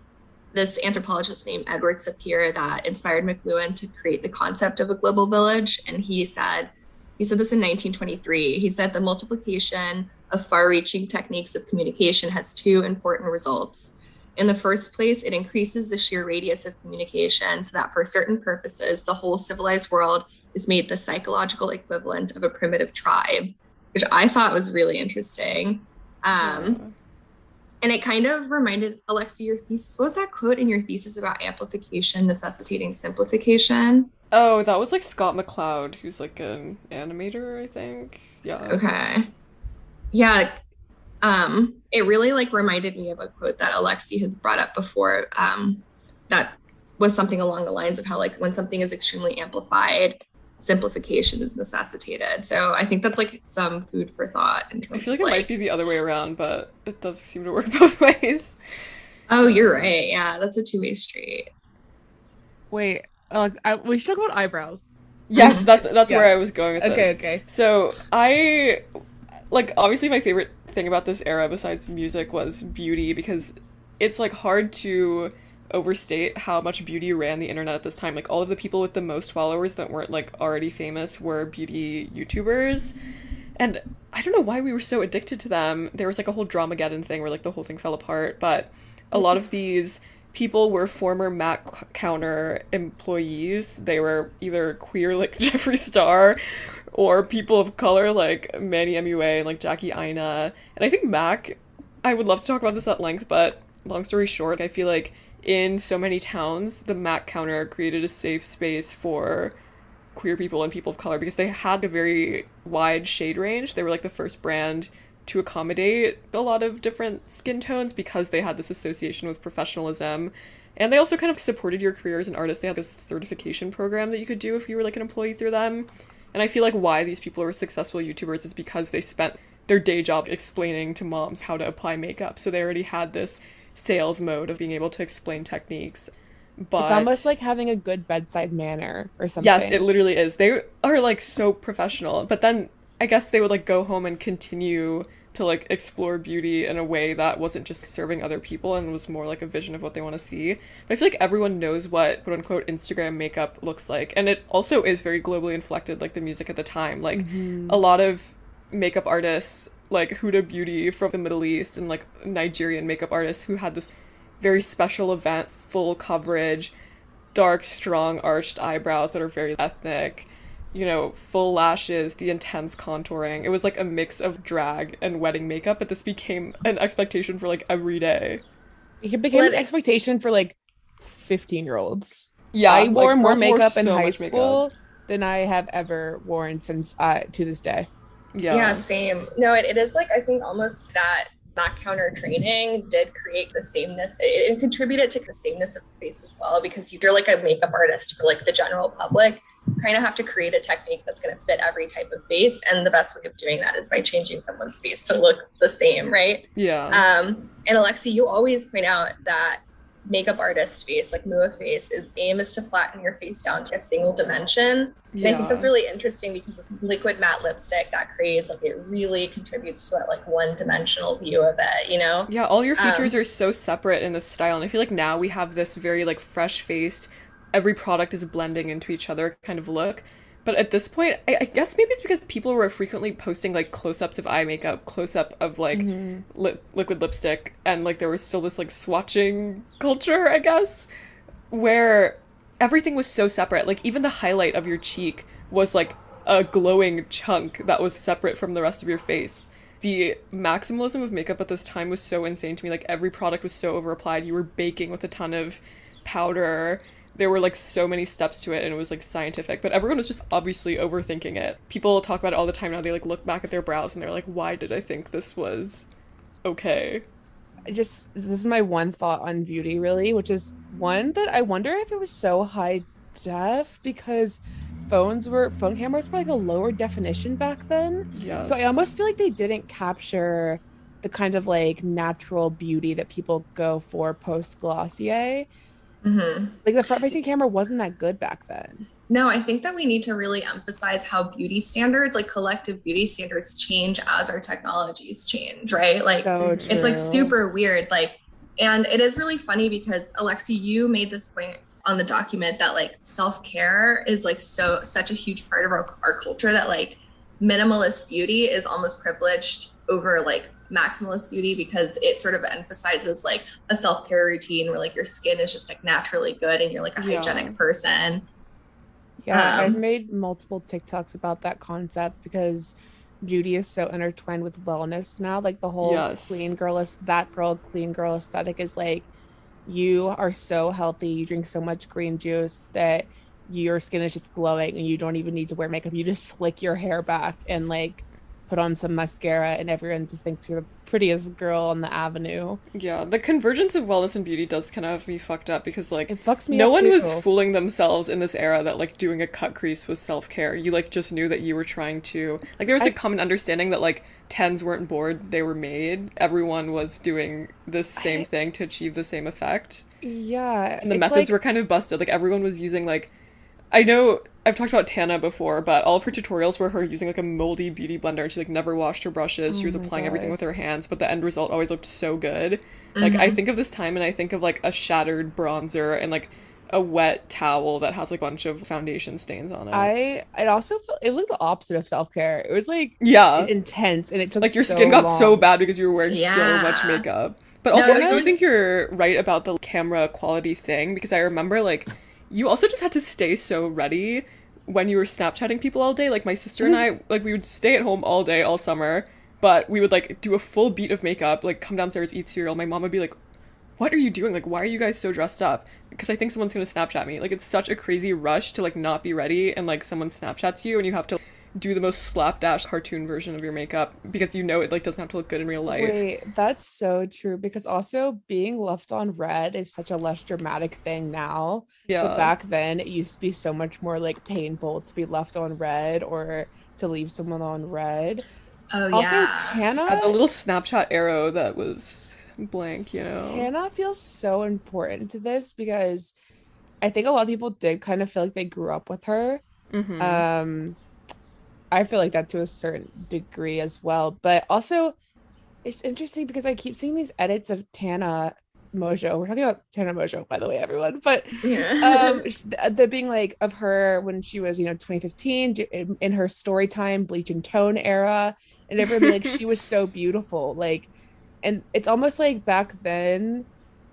this anthropologist named Edward Sapir that inspired McLuhan to create the concept of a global village. And he said, he said this in 1923. He said the multiplication of far reaching techniques of communication has two important results. In the first place, it increases the sheer radius of communication so that for certain purposes, the whole civilized world is made the psychological equivalent of a primitive tribe, which I thought was really interesting. Um, and it kind of reminded Alexi your thesis. What was that quote in your thesis about amplification necessitating simplification? Oh, that was like Scott McCloud, who's like an animator, I think. Yeah. Okay. Yeah. Um, it really like reminded me of a quote that Alexi has brought up before. Um, that was something along the lines of how like when something is extremely amplified, simplification is necessitated. So I think that's like some food for thought in terms I feel like of it like, might be the other way around, but it does seem to work both ways. oh, you're right. Yeah, that's a two-way street. Wait, uh, I, we should talk about eyebrows. Yes, that's that's Yeah. where I was going with this. Okay, okay. So I like obviously my favorite thing about this era besides music was beauty because it's like hard to overstate how much beauty ran the internet at this time. Like all of the people with the most followers that weren't like already famous were beauty YouTubers. And I don't know why we were so addicted to them. There was like a whole Dramageddon thing where like the whole thing fell apart, but a lot of mm-hmm. these people were former Mac counter employees. They were either queer like Jeffree Star or people of color like Manny MUA and like Jackie Aina. And I think Mac, I would love to talk about this at length, but long story short, I feel like in so many towns, the Mac counter created a safe space for queer people and people of color because they had a very wide shade range. They were like the first brand to accommodate a lot of different skin tones because they had this association with professionalism. And they also kind of supported your career as an artist. They had this certification program that you could do if you were like an employee through them. And I feel like why these people were successful YouTubers is because they spent their day job explaining to moms how to apply makeup. So they already had this sales mode of being able to explain techniques. But It's almost like having a good bedside manner or something. Yes, it literally is. They are like so professional, but then I guess they would like go home and continue to like explore beauty in a way that wasn't just serving other people and was more like a vision of what they want to see. But I feel like everyone knows what quote unquote Instagram makeup looks like, and it also is very globally inflected, like the music at the time. Like mm-hmm. a lot of makeup artists, like Huda Beauty from the Middle East, and like Nigerian makeup artists who had this very special event, full coverage, dark, strong, arched eyebrows that are very ethnic, you know, full lashes, the intense contouring. It was like a mix of drag and wedding makeup, but this became an expectation for like every day. It became an expectation for like 15 year olds. Yeah, I wore like, more girls wore makeup in high much makeup. school than I have ever worn since uh, to this day. Yeah. Yeah, same. No, it, it is like I think almost that Mac counter training did create the sameness. It, it contributed to the sameness of the face as well because you're like a makeup artist for like the general public. You kind of have to create a technique that's going to fit every type of face, and the best way of doing that is by changing someone's face to look the same, right? Yeah. Um, and Alexi, you always point out that makeup artist face, like Mua face, is aim is to flatten your face down to a single dimension. And I think that's really interesting because liquid matte lipstick, that creates like it really contributes to that like one dimensional view of it, you know? Yeah, all your features Um, are so separate in this style, and I feel like now we have this very like fresh faced, every product is blending into each other kind of look. But at this point, I, I guess maybe it's because people were frequently posting like close ups of eye makeup, close up of like mm-hmm. li- liquid lipstick, and like there was still this like swatching culture, I guess, where everything was so separate. Like even the highlight of your cheek was like a glowing chunk that was separate from the rest of your face. The maximalism of makeup at this time was so insane to me. Like every product was so over applied. You were baking with a ton of powder. There were like so many steps to it and it was like scientific, but everyone was just obviously overthinking it. People talk about it all the time now. They like look back at their brows and they're like, why did I think this was okay? I just this is my one thought on beauty really which is one that i wonder if it was so high def because phones were phone cameras were like a lower definition back then Yeah. so i almost feel like they didn't capture the kind of like natural beauty that people go for post glossier Mm-hmm. like the front facing camera wasn't that good back then No, I think that we need to really emphasize how beauty standards, like collective beauty standards, change as our technologies change, right? Like so it's like super weird. Like, and it is really funny because Alexi, you made this point on the document that like self care is like so such a huge part of our, our culture that like minimalist beauty is almost privileged over like maximalist beauty because it sort of emphasizes like a self care routine where like your skin is just like naturally good and you're like a Yeah. hygienic person. Yeah, I've Um, made multiple TikToks about that concept because beauty is so intertwined with wellness now. Like the whole Yes. clean girl is that girl clean girl aesthetic is like you are so healthy, you drink so much green juice that your skin is just glowing and you don't even need to wear makeup. You just slick your hair back and like put on some mascara and everyone just thinks you're the prettiest girl on the avenue. Yeah, the convergence of wellness and beauty does kind of have me fucked up because like It fucks me no one was fooling themselves in this era that like doing a cut crease was self-care. You like just knew that you were trying to like there was a I- common understanding that like tens weren't bored, they were made. Everyone was doing the same I- thing to achieve the same effect. Yeah. And the methods like- were kind of busted. Like everyone was using like I know I've talked about Tana before, but all of her tutorials were her using like a moldy beauty blender and she like never washed her brushes. she Oh was my applying everything with her hands, but the end result always looked so good. Like I mm-hmm. think of this time and I think of like a shattered bronzer and like a wet towel that has like a bunch of foundation stains on it. I it also felt it was like the opposite of self care. It was like yeah. intense and it took Like your so skin got so bad because you were wearing so much makeup. But also, it I was- think you're right about the camera quality thing because I remember like you also just had to stay so ready when you were Snapchatting people all day. Like my sister and mm. I, like we would stay at home all day, all summer, but we would like do a full beat of makeup, like come downstairs, eat cereal. My mom would be like, "What are you doing? Like, why are you guys so dressed up?" Because I think someone's gonna Snapchat me. Like, it's such a crazy rush to like not be ready, and like someone Snapchats you, and you have to do the most slapdash cartoon version of your makeup because you know it like doesn't have to look good in real life. Wait, that's so true because also being left on red is such a less dramatic thing now. Yeah. But back then it used to be so much more like painful to be left on red or to leave someone on red. Oh Also, yeah. Tana Had the little Snapchat arrow that was blank, you know. Hannah feels so important to this because I think a lot of people did kind of feel like they grew up with her. Mhm. Um, I feel like that to a certain degree as well, but also it's interesting because I keep seeing these edits of Tana Mongeau. We're talking about Tana Mongeau, by the way, everyone. But yeah. um, the being like of her when she was, you know, 2015 in, in her story time bleach and tone era, and everyone like she was so beautiful, like, and it's almost like back then,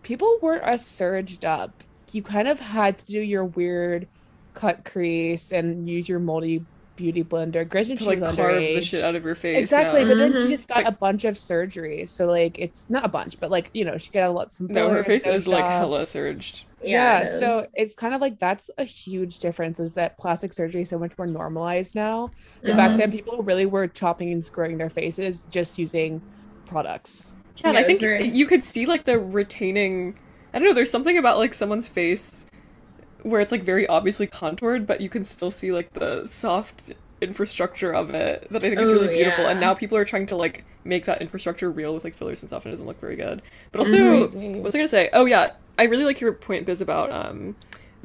people weren't as surged up. You kind of had to do your weird cut crease and use your moldy beauty blender. Granted, to she like was carve underage. the shit out of your face. Exactly, yeah. but then she Mhm. just got Like- a bunch of surgery, so like it's not a bunch, but like you know she got a lot some. No, her face no is like hella surged. Yeah, it so it's kind of like that's a huge difference is that plastic surgery is so much more normalized now. But Mhm. back then, people really were chopping and screwing their faces just using products. Yeah, Yeah, I think very- you could see like the retaining. I don't know. There's something about like someone's face where it's like very obviously contoured, but you can still see like the soft infrastructure of it that I think is Oh, really beautiful. And now people are trying to like make that infrastructure real with like fillers and stuff, and it doesn't look very good. But also, Mhm. what was I gonna say? Oh yeah, I really like your point, Biz, about um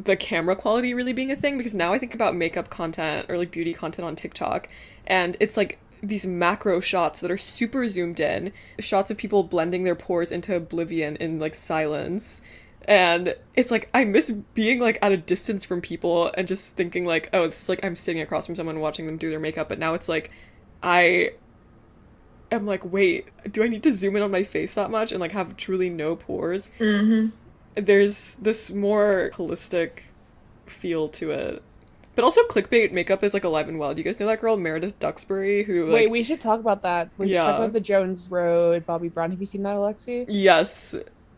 the camera quality really being a thing because now I think about makeup content or like beauty content on TikTok and it's like these macro shots that are super zoomed in, shots of people blending their pores into oblivion in like silence. And it's like I miss being like at a distance from people and just thinking like, oh, it's like I'm sitting across from someone watching them do their makeup, but now it's like I am like, wait, do I need to zoom in on my face that much and like have truly no pores? Mm-hmm. There's this more holistic feel to it. But also clickbait makeup is like alive and well. Do you guys know that girl Meredith Duxbury who like Wait, we should talk about that. We should Yeah. talk about the Jones Road, Bobbi Brown. Have you seen that, Alexi? Yes.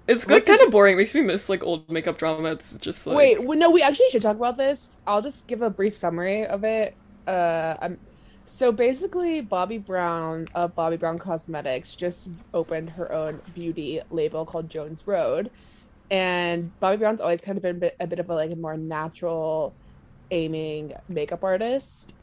It's like kind of boring. It makes me miss like old makeup drama. It's just like Wait, well, no, we actually should talk about this. I'll just give a brief summary of it. Uh, I'm, so basically, Bobbi Brown of Bobbi Brown Cosmetics just opened her own beauty label called Jones Road, and Bobbi Brown's always kind of been a bit, a bit of a like a more natural aiming makeup artist.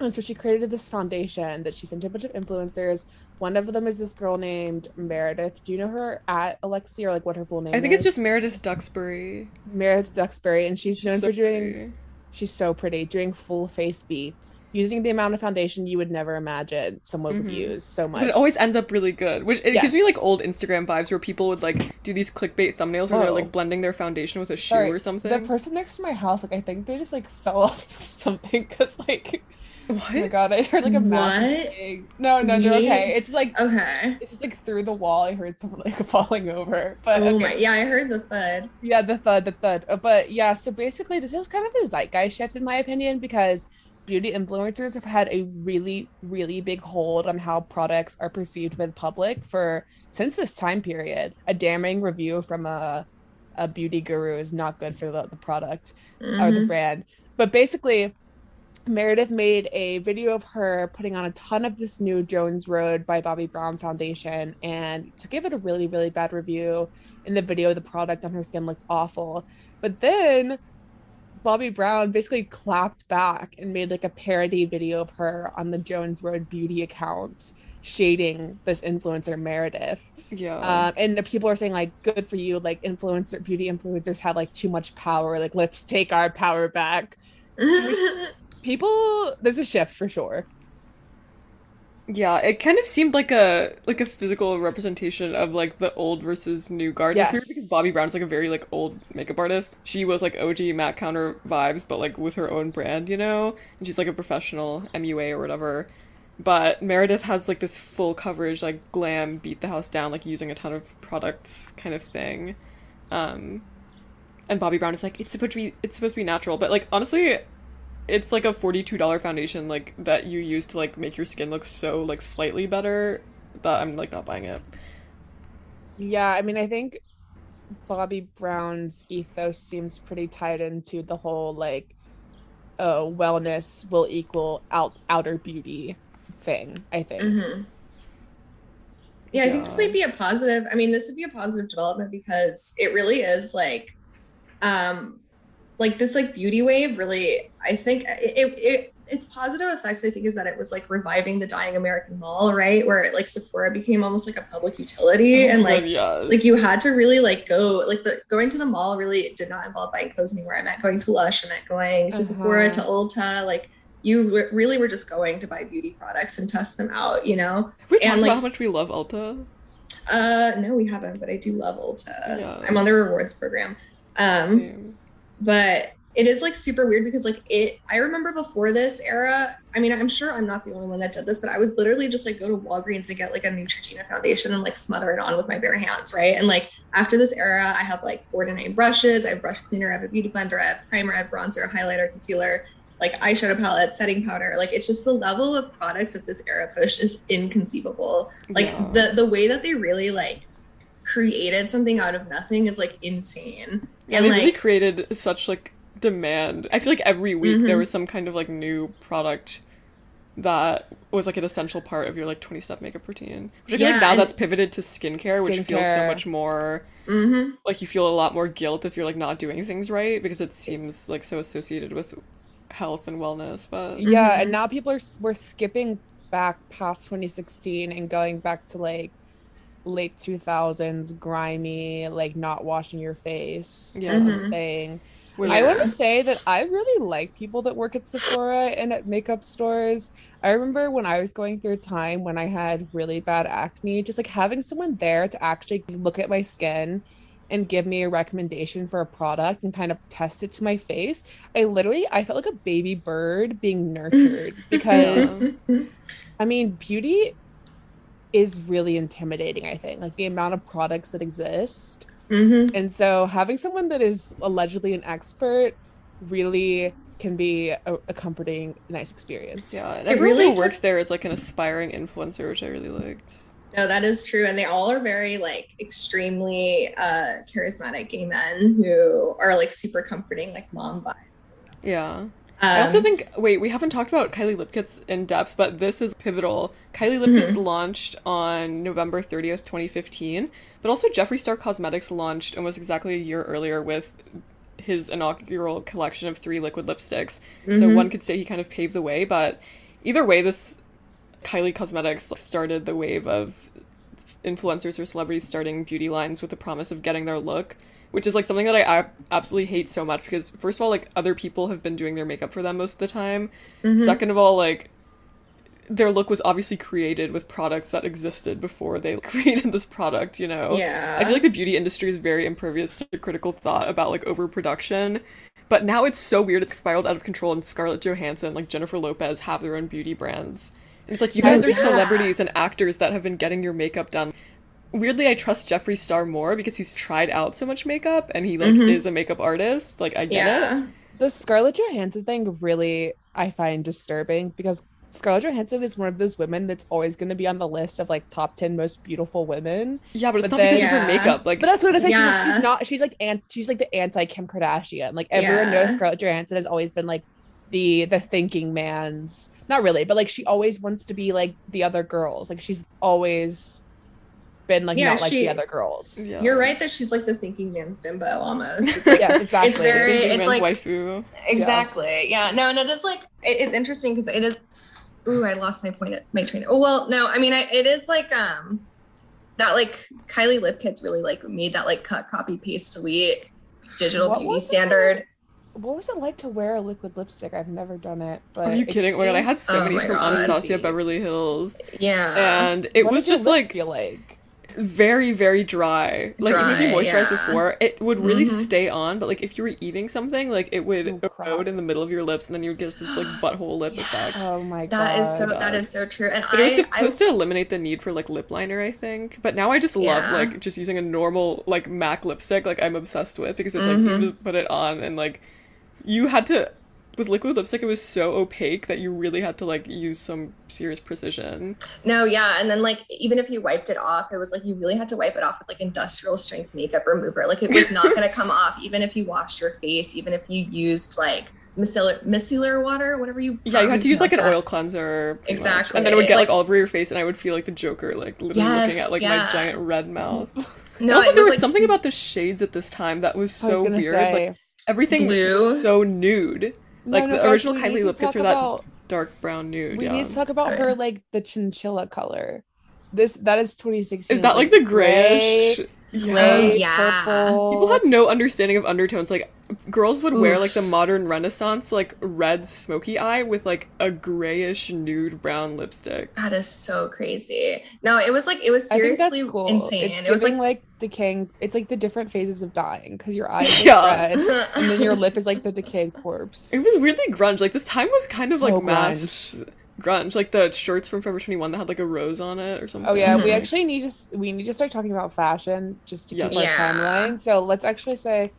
And so she created this foundation that she sent to a bunch of influencers. One of them is this girl named Meredith. Do you know her at Alexi or like what her full name I think is? it's just Meredith Duxbury. Meredith Duxbury, and she's, She's known so for doing. pretty. She's so pretty, doing full face beats, using the amount of foundation you would never imagine someone would Mhm. use so much. But it always ends up really good. Which it gives me like old Instagram vibes where people would like do these clickbait thumbnails where they're like blending their foundation with a shoe Sorry, or something. The person next to my house, like I think they just like fell off something because like oh my god, I heard like a massive What? thing. No, no, they're Yeah. okay. It's like Okay. it's just like through the wall. I heard someone like falling over. But Oh okay. my yeah, I heard the thud. Yeah, the thud, the thud. Uh, But yeah, so basically, this is kind of a zeitgeist shift, in my opinion, because beauty influencers have had a really, really big hold on how products are perceived by the public for since this time period. A damning review from a a beauty guru is not good for the, the product or the Mhm. brand. But basically, Meredith made a video of her putting on a ton of this new Jones Road by Bobbi Brown Foundation and to give it a really, really bad review. In the video, the product on her skin looked awful. But then Bobbi Brown basically clapped back and made like a parody video of her on the Jones Road beauty account, shading this influencer Meredith. Yeah. Um, and the people are saying like, "Good for you!" Like influencer beauty influencers have like too much power. Like, let's take our power back. People, there's a shift for sure. Yeah, it kind of seemed like a like a physical representation of like the old versus new guard. It's weird Yes. because Bobbi Brown's like a very like old makeup artist. She was like OG MAC counter vibes, but like with her own brand, you know. And she's like a professional MUA or whatever. But Meredith has like this full coverage, like glam, beat the house down, like using a ton of products kind of thing. Um, and Bobbi Brown is like, it's supposed to be, it's supposed to be natural, but like honestly, it's like a forty-two dollar foundation like that you use to like make your skin look so like slightly better that I'm like not buying it. Yeah, I mean, I think Bobbi Brown's ethos seems pretty tied into the whole like, oh, wellness will equal out outer beauty thing. I think. hmm Yeah, I think this might be a positive. I mean, this would be a positive development because it really is like, um, like this like beauty wave. Really, I think it, it its positive effects. I think is that it was like reviving the dying American mall, right? Where like Sephora became almost like a public utility, and like yeah, like you had to really like go like the going to the mall really did not involve buying clothes anymore. I meant going to Lush, I meant going to Sephora, to Uh-huh. Ulta, like. You re- really were just going to buy beauty products and test them out, you know. Have we and, about like, how much we love Ulta? Uh, no, we haven't, but I do love Ulta. Yeah. I'm on the rewards program. Um. But it is like super weird because like it. I remember before this era. I mean, I'm sure I'm not the only one that did this, but I would literally just like go to Walgreens and get like a Neutrogena foundation and like smother it on with my bare hands, right? And like after this era, I have like four to nine brushes. I have brush cleaner. I have a beauty blender. I have primer. I have bronzer, highlighter, concealer. Like eyeshadow palette, setting powder, like it's just the level of products that this era pushed is inconceivable like Yeah. the the way that they really like created something out of nothing is like insane Yeah, and they like really created such like demand. I feel like every week there Mhm. was some kind of like new product that was like an essential part of your like 20 step makeup routine. Which I feel Yeah, like now that's pivoted to skincare, which feels so much more hmm like you feel a lot more guilt if you're like not doing things right because it seems like so associated with health and wellness. But Yeah, Mhm. and now people are we're skipping back past 2016 and going back to like late 2000s grimy like not washing your face Yeah. sort of Mhm. thing Where, I want to say that I really like people that work at Sephora and at makeup stores. I remember when I was going through a time when I had really bad acne, just like having someone there to actually look at my skin and give me a recommendation for a product and kind of test it to my face. I literally I felt like a baby bird being nurtured because I mean, beauty is really intimidating, I think. Like the amount of products that exist. Mhm. And so having someone that is allegedly an expert really can be a, a comforting, nice experience. yeah, and It everyone really who took- works there is like an aspiring influencer, which I really liked. No, that is true. And they all are very like extremely uh charismatic gay men who are like super comforting, like mom vibes. Yeah. I also Um, think wait, we haven't talked about Kylie Lipkit's in depth, but this is pivotal. Kylie Lipkit's Mm-hmm. launched on November 30th, 2015, but also Jeffree Star Cosmetics launched almost exactly a year earlier with his inaugural collection of three liquid lipsticks. So Mhm. one could say he kind of paved the way, but either way this Kylie Cosmetics started the wave of influencers or celebrities starting beauty lines with the promise of getting their look, which is like something that I absolutely hate so much because first of all, like other people have been doing their makeup for them most of the time. Mhm. Second of all, like their look was obviously created with products that existed before they created this product, you know. Yeah. I feel like the beauty industry is very impervious to critical thought about like overproduction. But now it's so weird it's spiraled out of control and Scarlett Johansson, like Jennifer Lopez have their own beauty brands. And it's like you guys Oh, are yeah. celebrities and actors that have been getting your makeup done. Weirdly, I trust Jeffree Star more because he's tried out so much makeup and he like Mhm. is a makeup artist. Like I get it. The Scarlett Johansson thing really I find disturbing because Scarlett Johansson is one of those women that's always going to be on the list of like top 10 most beautiful women. Yeah, but it's But not because then- of her makeup. Like But that's what I say. She's, Yeah. she's not. She's like ant. She's like the anti Kim Kardashian. Like everyone Yeah. knows Scarlett Johansson has always been like the the thinking man's. Not really, but like she always wants to be like the other girls. Like she's always been like Yeah, not like she- the other girls. yeah. You're right that she's like the thinking man's bimbo almost. It's like, Yes, exactly. It's very- it's like- waifu. exactly. Yeah. No, and it is like it, it's interesting because it is. Ooh, I lost my point. At, my train. Oh well, no. I mean, I, it is like um, that like Kylie Lipkit's really like made that like cut, copy, paste, delete digital What beauty was standard. What was it like to wear a liquid lipstick? I've never done it. But Are you it kidding? Oh my god, I had seems- so Oh many my from God. Anastasia Beverly Hills. Yeah. And it What was did your just lips like feel like. Very, very dry. Like even if you Dry, moisturized yeah. before, it would really Mhm. stay on, but like if you were eating something, like it would Oh, erode in the middle of your lips and then you would get this like butthole lip effect. Oh my god. That is so. God. That is so true. And But it was I, I supposed to eliminate the need for like lip liner, I think. But now I just love Yeah. like just using a normal like MAC lipstick, like I'm obsessed with because it's like Mhm. you just put it on and like you had to with liquid lipstick it was so opaque that you really had to like use some serious precision. No, yeah, and then like even if you wiped it off, it was like you really had to wipe it off with like industrial strength makeup remover. Like it was not going to come off, even if you washed your face, even if you used like micellar micellar water, whatever you. Yeah, you had to use like an pronounce oil cleanser. pretty much. Exactly. And then it would get like, Like- all over your face and I would feel like the Joker, like literally Yes, looking at like yeah. my giant red mouth. that. No, also there was like, something about the shades at this time that was I was so weird. say. Like everything Blue. was so nude. No, like no, the guys, original Kylie need to Lipkits talk were that dark brown nude. We yeah. need to talk about Oh, her like the chinchilla color. This that is 2016. Is that like the grayish? Gray, Yeah. gray, Oh, yeah. purple. People had no understanding of undertones. Like girls would wear like the modern Renaissance like red smoky eye with like a grayish nude brown lipstick. That is so crazy. No, it was like it was seriously cool. insane. It's it was like giving like, decaying. It's like the different phases of dying because your eyes Yeah. are red and then your lip is like the decayed corpse. It was weirdly grunge. Like this time was kind of So like mass grunge. Like the shirts from Forever 21 that had like a rose on it or something. Oh yeah, we actually need to s- we need to start talking about fashion just to keep Yes. our Yeah. timeline. So let's actually say,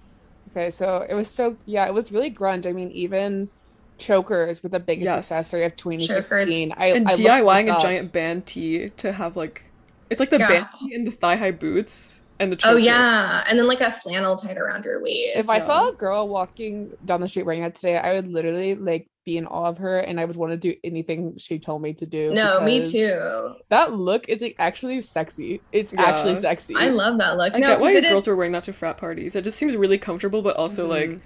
okay, so it was so yeah, it was really grunge. I mean, even chokers were the biggest Yes. accessory of 2016. I, and I looked DIYing this a giant band tee to have like it's like the Yeah. band tee and the thigh high boots and the oh yeah, and then like a flannel tied around your waist. If I saw a girl walking down the street wearing that today, I would literally like be in awe of her, and I would want to do anything she told me to do. no, me too. That look is like actually sexy. It's Yeah. actually sexy. I love that look. I no, get why 'cause it girls is- were wearing that to frat parties. It just seems really comfortable, but also Mhm. like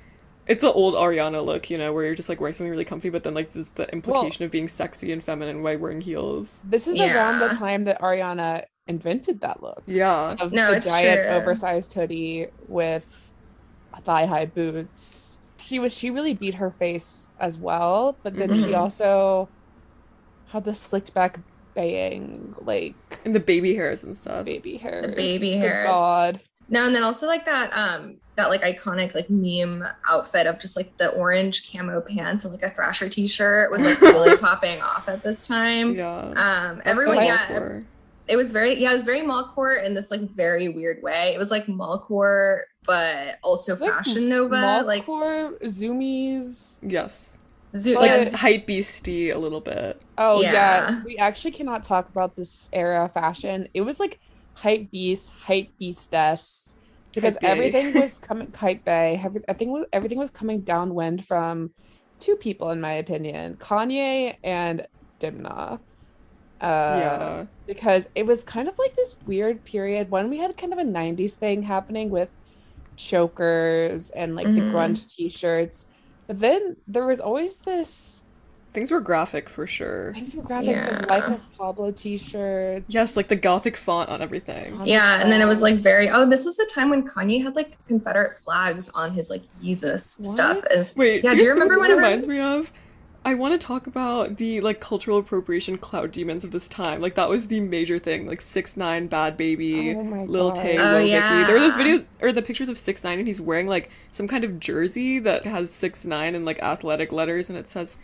It's an old Ariana look, you know, where you're just like wearing something really comfy, but then like there's the implication of being sexy and feminine by wearing heels. This is around the time that Ariana invented that look Yeah. of No, the it's giant true. oversized hoodie with thigh high boots. She was she really beat her face as well, but then she Mhm. also had the slicked back baying like And the baby hairs and stuff. baby hairs. The baby Good hairs. God. No, and then also like that um that like iconic like meme outfit of just like the orange camo pants and like a Thrasher t-shirt was like really popping off at this time. Yeah. Um That's everyone yeah, hardcore. it was very yeah, it was very mallcore in this like very weird way. It was like mallcore but also Like fashion nova like Malcore, zoomies. Yes. zoo Like yes. hype beastie a little bit. Oh yeah. Yeah. we actually cannot talk about this era of fashion. It was like hype beast, hype beastess, because everything was coming kite bay. Every- I think everything was coming downwind from two people, in my opinion, Kanye and Demna. Uh, yeah. because it was kind of like this weird period when we had kind of a 90s thing happening with chokers and like the Mhm. grunge t-shirts but then there was always this Things were graphic for sure. things were graphic Yeah. the life of pablo t-shirts Yes, like the gothic font on everything. yeah, and then it was like very oh, this is the time when Kanye had like Confederate flags on his like Jesus stuff. And Wait, Yeah, do do you, you see what remember this reminds me of? I want to talk about the like cultural appropriation cloud demons of this time. Like that was the major thing. Like six nine, Bhad Bhabie, Oh my Lil Tay, Oh, Lil Vicky. There were those videos or the pictures of six nine, and he's wearing like some kind of jersey that has six nine in like athletic letters, and it says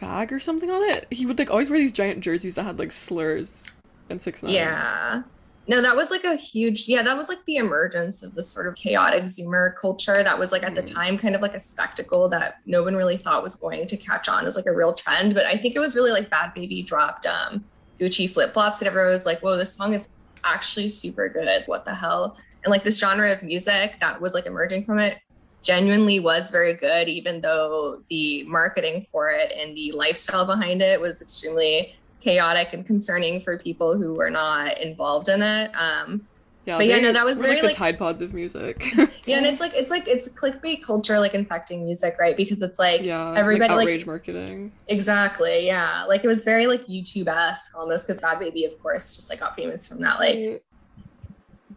fag or something on it. He would like always wear these giant jerseys that had like slurs and six nine. Yeah. No, that was like a huge, yeah, that was like the emergence of this sort of chaotic Zoomer culture. That was like at the Mm. time kind of like a spectacle that no one really thought was going to catch on as like a real trend. But I think it was really like Bhad Bhabie dropped um, Gucci flip flops, and everyone was like, whoa, this song is actually super good. What the hell? And like this genre of music that was like emerging from it genuinely was very good, even though the marketing for it and the lifestyle behind it was extremely chaotic and concerning for people who were not involved in it. Um, yeah. But yeah, they no, that was very, like the Tide Pods of music. yeah, and it's like it's like it's clickbait culture like infecting music, right? Because it's like yeah, everybody, like like- outrage marketing. exactly, yeah, like it was very like YouTube esque almost because Bhad Bhabie, of course, just like got famous from that. Like,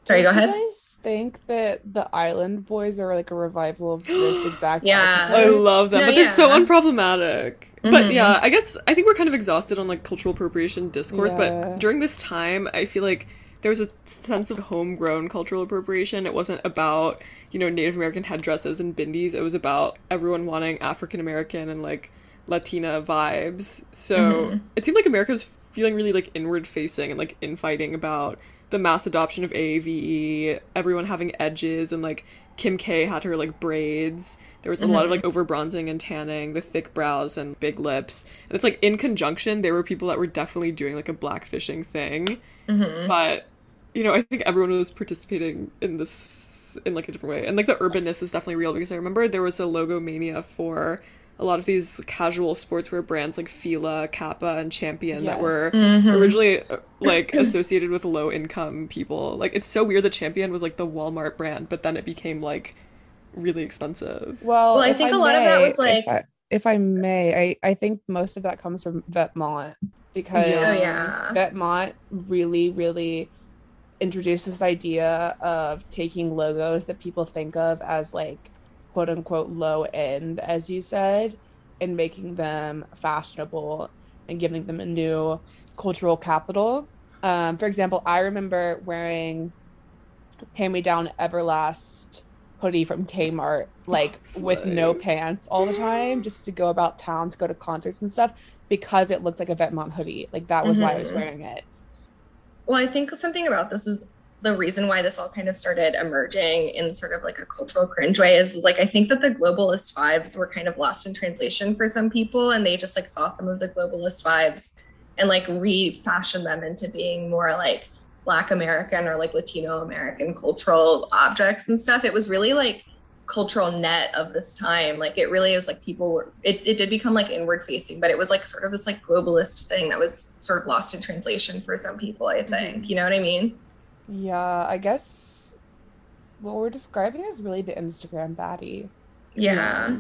I- Sorry, Don't go you guys think that the Island Boys are like a revival of this exact Yeah. I love them, No, but they're so unproblematic. But Mhm. yeah, I guess I think we're kind of exhausted on like cultural appropriation discourse. Yeah. But during this time, I feel like there was a sense of homegrown cultural appropriation. It wasn't about you know Native American headdresses and bindies. It was about everyone wanting African American and like Latina vibes. So Mhm. it seemed like America was feeling really like inward facing and like infighting about the mass adoption of AAVE, everyone having edges, and like Kim K had her like braids. There was a lot of like over bronzing and tanning, the thick brows and big lips. And it's like in conjunction, there were people that were definitely doing like a blackfishing thing. mhm. But, you know, I think everyone was participating in this in like a different way. And like the urbanness is definitely real because I remember there was a logo mania for a lot of these casual sportswear brands like Fila, Kappa, and Champion that Yes. were Mhm. originally uh, like associated with low income people. Like it's so weird that Champion was like the Walmart brand, but then it became like really expensive. Well, Well, I think a lot of that was, like- if I, if I may, I, I think most of that comes from Vetements because Yeah. Oh, yeah. Vetements really, really introduced this idea of taking logos that people think of as like quote unquote low end, as you said, and making them fashionable and giving them a new cultural capital. Um, for example, I remember wearing hand me down Everlast hoodie from Kmart, like with no pants all the time, just to go about town to go to concerts and stuff because it looked like a Vetements hoodie. Like that was why I was Mhm. wearing it. Well, I think something about this is the reason why this all kind of started emerging in sort of like a cultural cringe way is like I think that the globalist vibes were kind of lost in translation for some people and they just like saw some of the globalist vibes and like refashioned them into being more like black American or like Latino American cultural objects and stuff. It was really like cultural net of this time. Like it really is like people were it, it did become like inward facing, but it was like sort of this like globalist thing that was sort of lost in translation for some people, I think. Mm-hmm. You know what I mean? Yeah, I guess what we're describing is really the Instagram baddie. Yeah.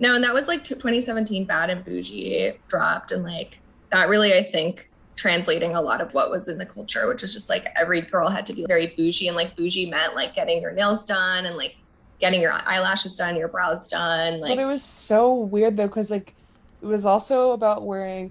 No, and that was like 2017 Bad and Boujee dropped. And like that really, I think, translating a lot of what was in the culture, which was just like every girl had to be very bougie. And like bougie meant like getting your nails done and like getting your eyelashes done, your brows done. Like, but it was so weird though, because like it was also about wearing.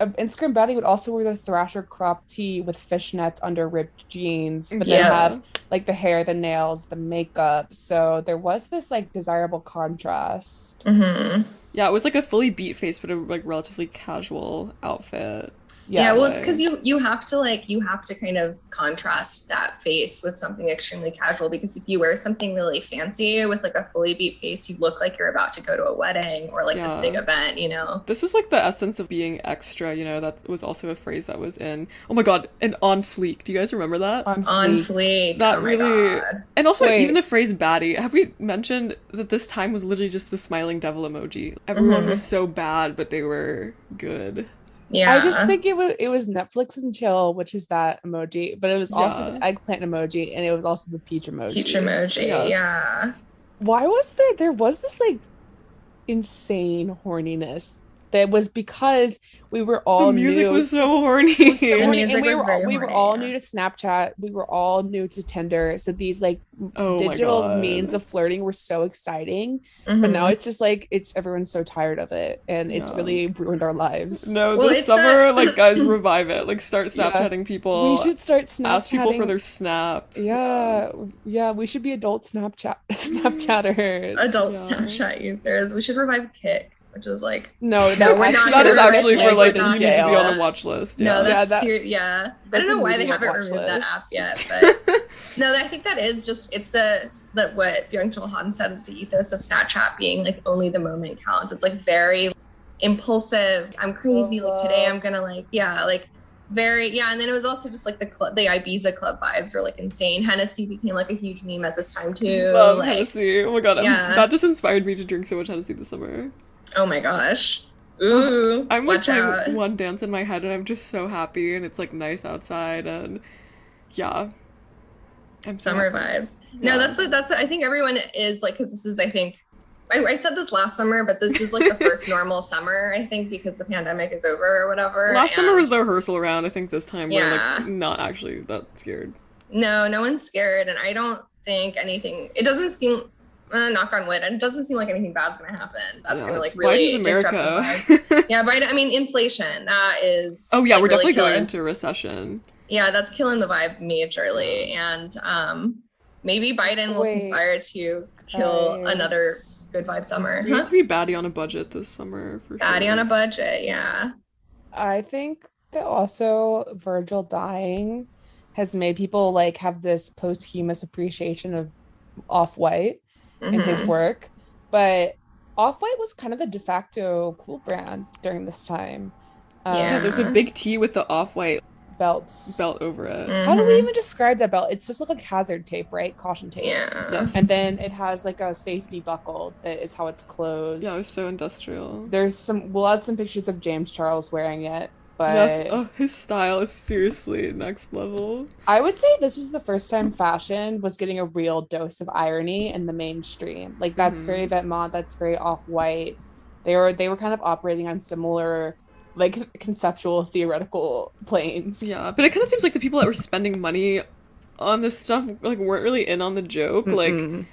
Uh, Instagram baddie would also wear the Thrasher crop tee with fishnets under ripped jeans, but then have like the hair, the nails, the makeup. So there was this like desirable contrast. Mhm. Yeah, it was like a fully beat face, but a like relatively casual outfit. Yeah, Yes. well, it's because you you have to like you have to kind of contrast that face with something extremely casual because if you wear something really fancy with like a fully beat face, you look like you're about to go to a wedding or like Yeah. this big event, you know. This is like the essence of being extra, you know, that was also a phrase that was in Oh my god, and on fleek. Do you guys remember that? on, On fleek. fleek. That oh really- God. And also Wait. even the phrase baddie. Have we mentioned that this time was literally just the smiling devil emoji? Everyone Mhm. was so bad, but they were good. Yeah. I just think it was it was Netflix and chill, which is that emoji, but it was also Yeah. the eggplant emoji, and it was also the peach emoji. peach emoji. Yes. Yeah. Why was there? There was this like insane horniness that was because we were all the music new. was so horny. so The horny, music we was were all, we were horny, all yeah. new to Snapchat. We were all new to Tinder. So these like oh digital means of flirting were so exciting. But mm-hmm. now it's just like it's everyone's so tired of it, and it's really ruined our lives. No, Well, this summer, a- like guys, revive it. Like start Yeah. Snapchatting people. we should start Snapchatting. ask people for their snap. Yeah, yeah, we should be adult Snapchat mm-hmm. Snapchatters. adult Yeah. Snapchat users. We should revive Kik, which is like No, No, no, we're not that is actually for like you need to be on a watch list. No, Yeah. that's that- ser- yeah. I don't know why they haven't removed that app yet, but no, I think that is just it's the that what Byung Chul Han said the ethos of Snapchat being like only the moment counts. It's like very impulsive. I'm crazy. Like today, I'm gonna like yeah, like very yeah. And then it was also just like the club, the Ibiza club vibes were like insane. Hennessy became like a huge meme at this time too. Love like Hennessy. Oh my god, Yeah. that just inspired me to drink so much Hennessy this summer. Oh my gosh, ooh, I'm like watch doing out. one dance in my head and I'm just so happy and it's like nice outside and yeah. I'm summer happy. vibes. No, that's what that's what I think everyone is like because this is I think I, I said this last summer, but this is like the first normal summer I think because the pandemic is over or whatever. Last summer was the rehearsal round. I think this time we're like not actually that scared. no, no one's scared, and I don't think anything. It doesn't seem. Uh, knock on wood, and it doesn't seem like anything bad's gonna happen. That's Yeah, gonna like really Biden's disrupt. America. Yeah, Biden. I mean, inflation. That is. oh yeah, like, we're really definitely going into recession. yeah, that's killing the vibe majorly. And um, maybe Biden will Wait. conspire to kill Guys. another good vibe summer. We Huh? need to be baddie on a budget this summer for Baddie sure. on a budget, yeah. I think that also Virgil dying has made people like have this posthumous appreciation of Off White and Mhm. his work, but Off White was kind of the de facto cool brand during this time. Um, Yeah. Yeah, there's a big T with the off-white belts. belt over it. How do we even describe that belt? It's supposed to look like hazard tape, right? Caution tape. Yeah. Yes. And then it has like a safety buckle that is how it's closed. Yeah, it was so industrial. There's some. We'll add some pictures of James Charles wearing it, but Yes, oh, his style is seriously next level. I would say this was the first time fashion was getting a real dose of irony in the mainstream. Like that's Mhm. very Vetements, that's very off white. They were they were kind of operating on similar like conceptual theoretical planes. Yeah, but it kind of seems like the people that were spending money on this stuff like weren't really in on the joke. Like Mm-mm.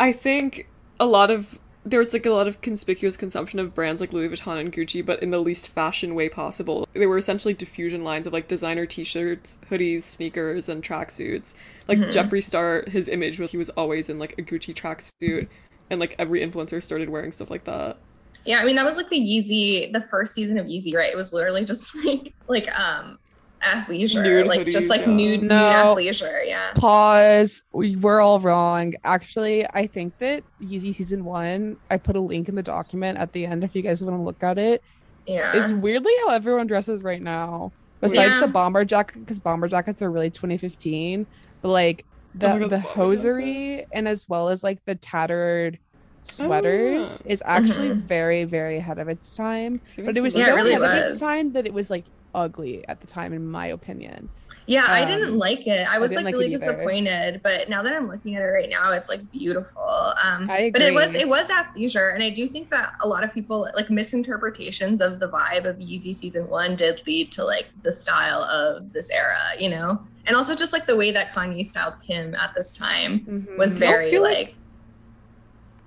I think a lot of there's like a lot of conspicuous consumption of brands like Louis Vuitton and Gucci, but in the least fashion way possible. They were essentially diffusion lines of like designer T-shirts, hoodies, sneakers, and tracksuits. Like Mhm. Jeffree Star, his image was he was always in like a Gucci tracksuit, and like every influencer started wearing stuff like that. Yeah, I mean that was like the Yeezy, the first season of Yeezy, right? It was literally just like like um athleisure, Nude like just like yeah. nude, nude No. athleisure, yeah. Pause. We, we're all wrong. Actually, I think that Yeezy season one. I put a link in the document at the end if you guys want to look at it. Yeah. Is weirdly how everyone dresses right now. Besides Yeah. the bomber jacket, because bomber jackets are really 2015. But like the Oh God, the the bomber hosiery and as well as like the tattered sweaters is actually Mhm. very very ahead of its time. But it was Yeah, so it really ahead of its time that it was like ugly at the time, in my opinion. Yeah, I Um, didn't like it. I was didn't like like really disappointed, but now that I'm looking at it right now, it's like beautiful. Um, I But it was it was athleisure, and I do think that a lot of people like misinterpretations of the vibe of Yeezy season one did lead to like the style of this era, you know, and also just like the way that Kanye styled Kim at this time Mhm. was very like, like-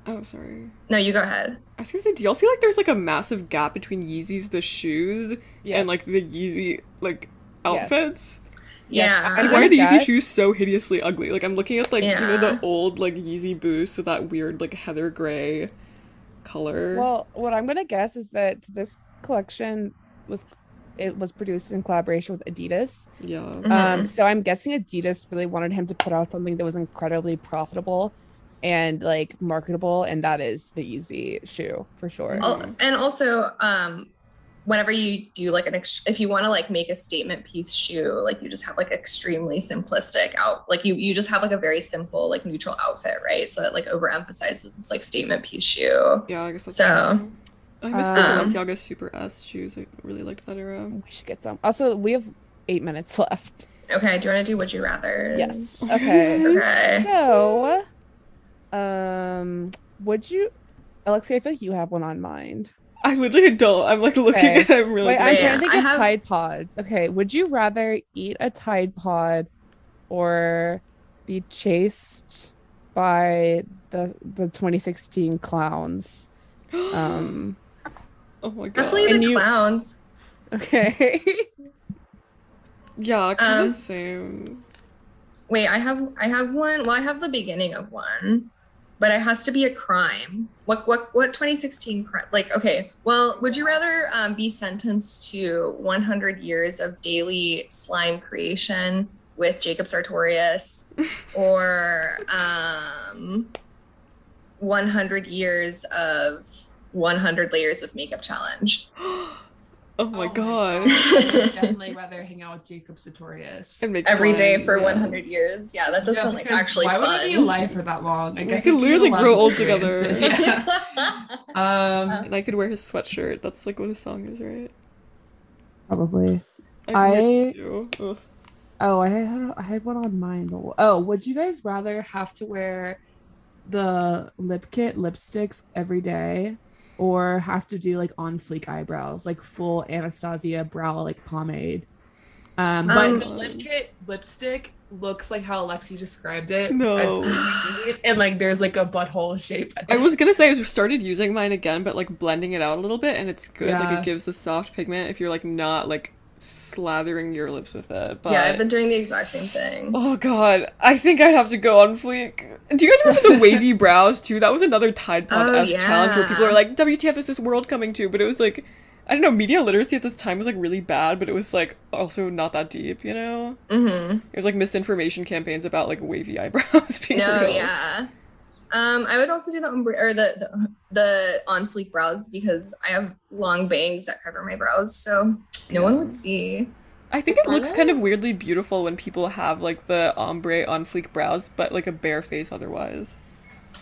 Oh, sorry. No, you go ahead. I was gonna say, do y'all feel like there's like a massive gap between Yeezys the shoes Yes. and like the Yeezy like outfits? Yes, yeah, And why are the Yeezy shoes so hideously ugly? Like I'm looking at like you know the old like Yeezy boost with that weird like heather gray color. Well, what I'm gonna guess is that this collection was it was produced in collaboration with Adidas. yeah. Mhm. Um, so I'm guessing Adidas really wanted him to put out something that was incredibly profitable and like marketable, and that is the Yeezy shoe for sure. And also um whenever you do like an ex- if you want to like make a statement piece shoe like you just have like extremely simplistic out like you you just have like a very simple like neutral outfit right so it like overemphasizes this like statement piece shoe Yeah, I guess that's So, true. I miss um, the Balenciaga Super S shoes. I really liked that era. We should get some. Also, we have eight minutes left. okay do you want to do would you rather Yes. Okay. okay So, um, would you, Alexia? I feel like you have one on mind. I literally don't. I'm like looking Okay. at it. I'm really Wait, I'm Wait, trying to think I of have- Tide Pods. Okay, would you rather eat a Tide Pod or be chased by the the 2016 clowns? Um. oh my god. definitely And the you- clowns Okay. Yeah, kind Um, of same. wait i have i have one well i have the beginning of one but it has to be a crime. What what what 2016 crime like okay well would you rather um, be sentenced to 100 years of daily slime creation with jacob sartorius or um 100 years of 100 layers of makeup challenge Oh my Oh my god. I would definitely rather hang out with Jacob Sartorius. And make every day for yeah. 100 years yeah that does Yeah, sound like because actually why fun would you be alive for that long? I We guess could literally grow old together. Yeah. Um, And I could wear his sweatshirt. That's like what his song is, right? Probably. could I- wear it too. Ugh. Oh, I had I had one on mine. oh, would you guys rather have to wear the lip kit lipsticks every day, or have to do like on fleek eyebrows, like full Anastasia brow like pomade? Um, but Um, the lip kit lipstick looks like how Alexi described it. No. and like there's like a butthole shape. I was gonna say I've started using mine again, but like blending it out a little bit, and it's good. Like it gives the soft pigment if you're like not like slathering your lips with it. But yeah i've been doing the exact same thing oh god, I think I'd have to go on fleek. Do you guys remember the wavy brows too? That was another Tide Pod Oh, esque challenge where people yeah. were like, "WTF is this world coming to?" But it was like. I don't know, media literacy at this time was like really bad, but it was like also not that deep, you know? mm-hmm It was like misinformation campaigns about like wavy eyebrows being No, real. yeah. Um, I would also do the ombre or the, the the on fleek brows because I have long bangs that cover my brows, so no one would see. I think it looks kind of weirdly beautiful when people have like the ombre on fleek brows, but like a bare face otherwise.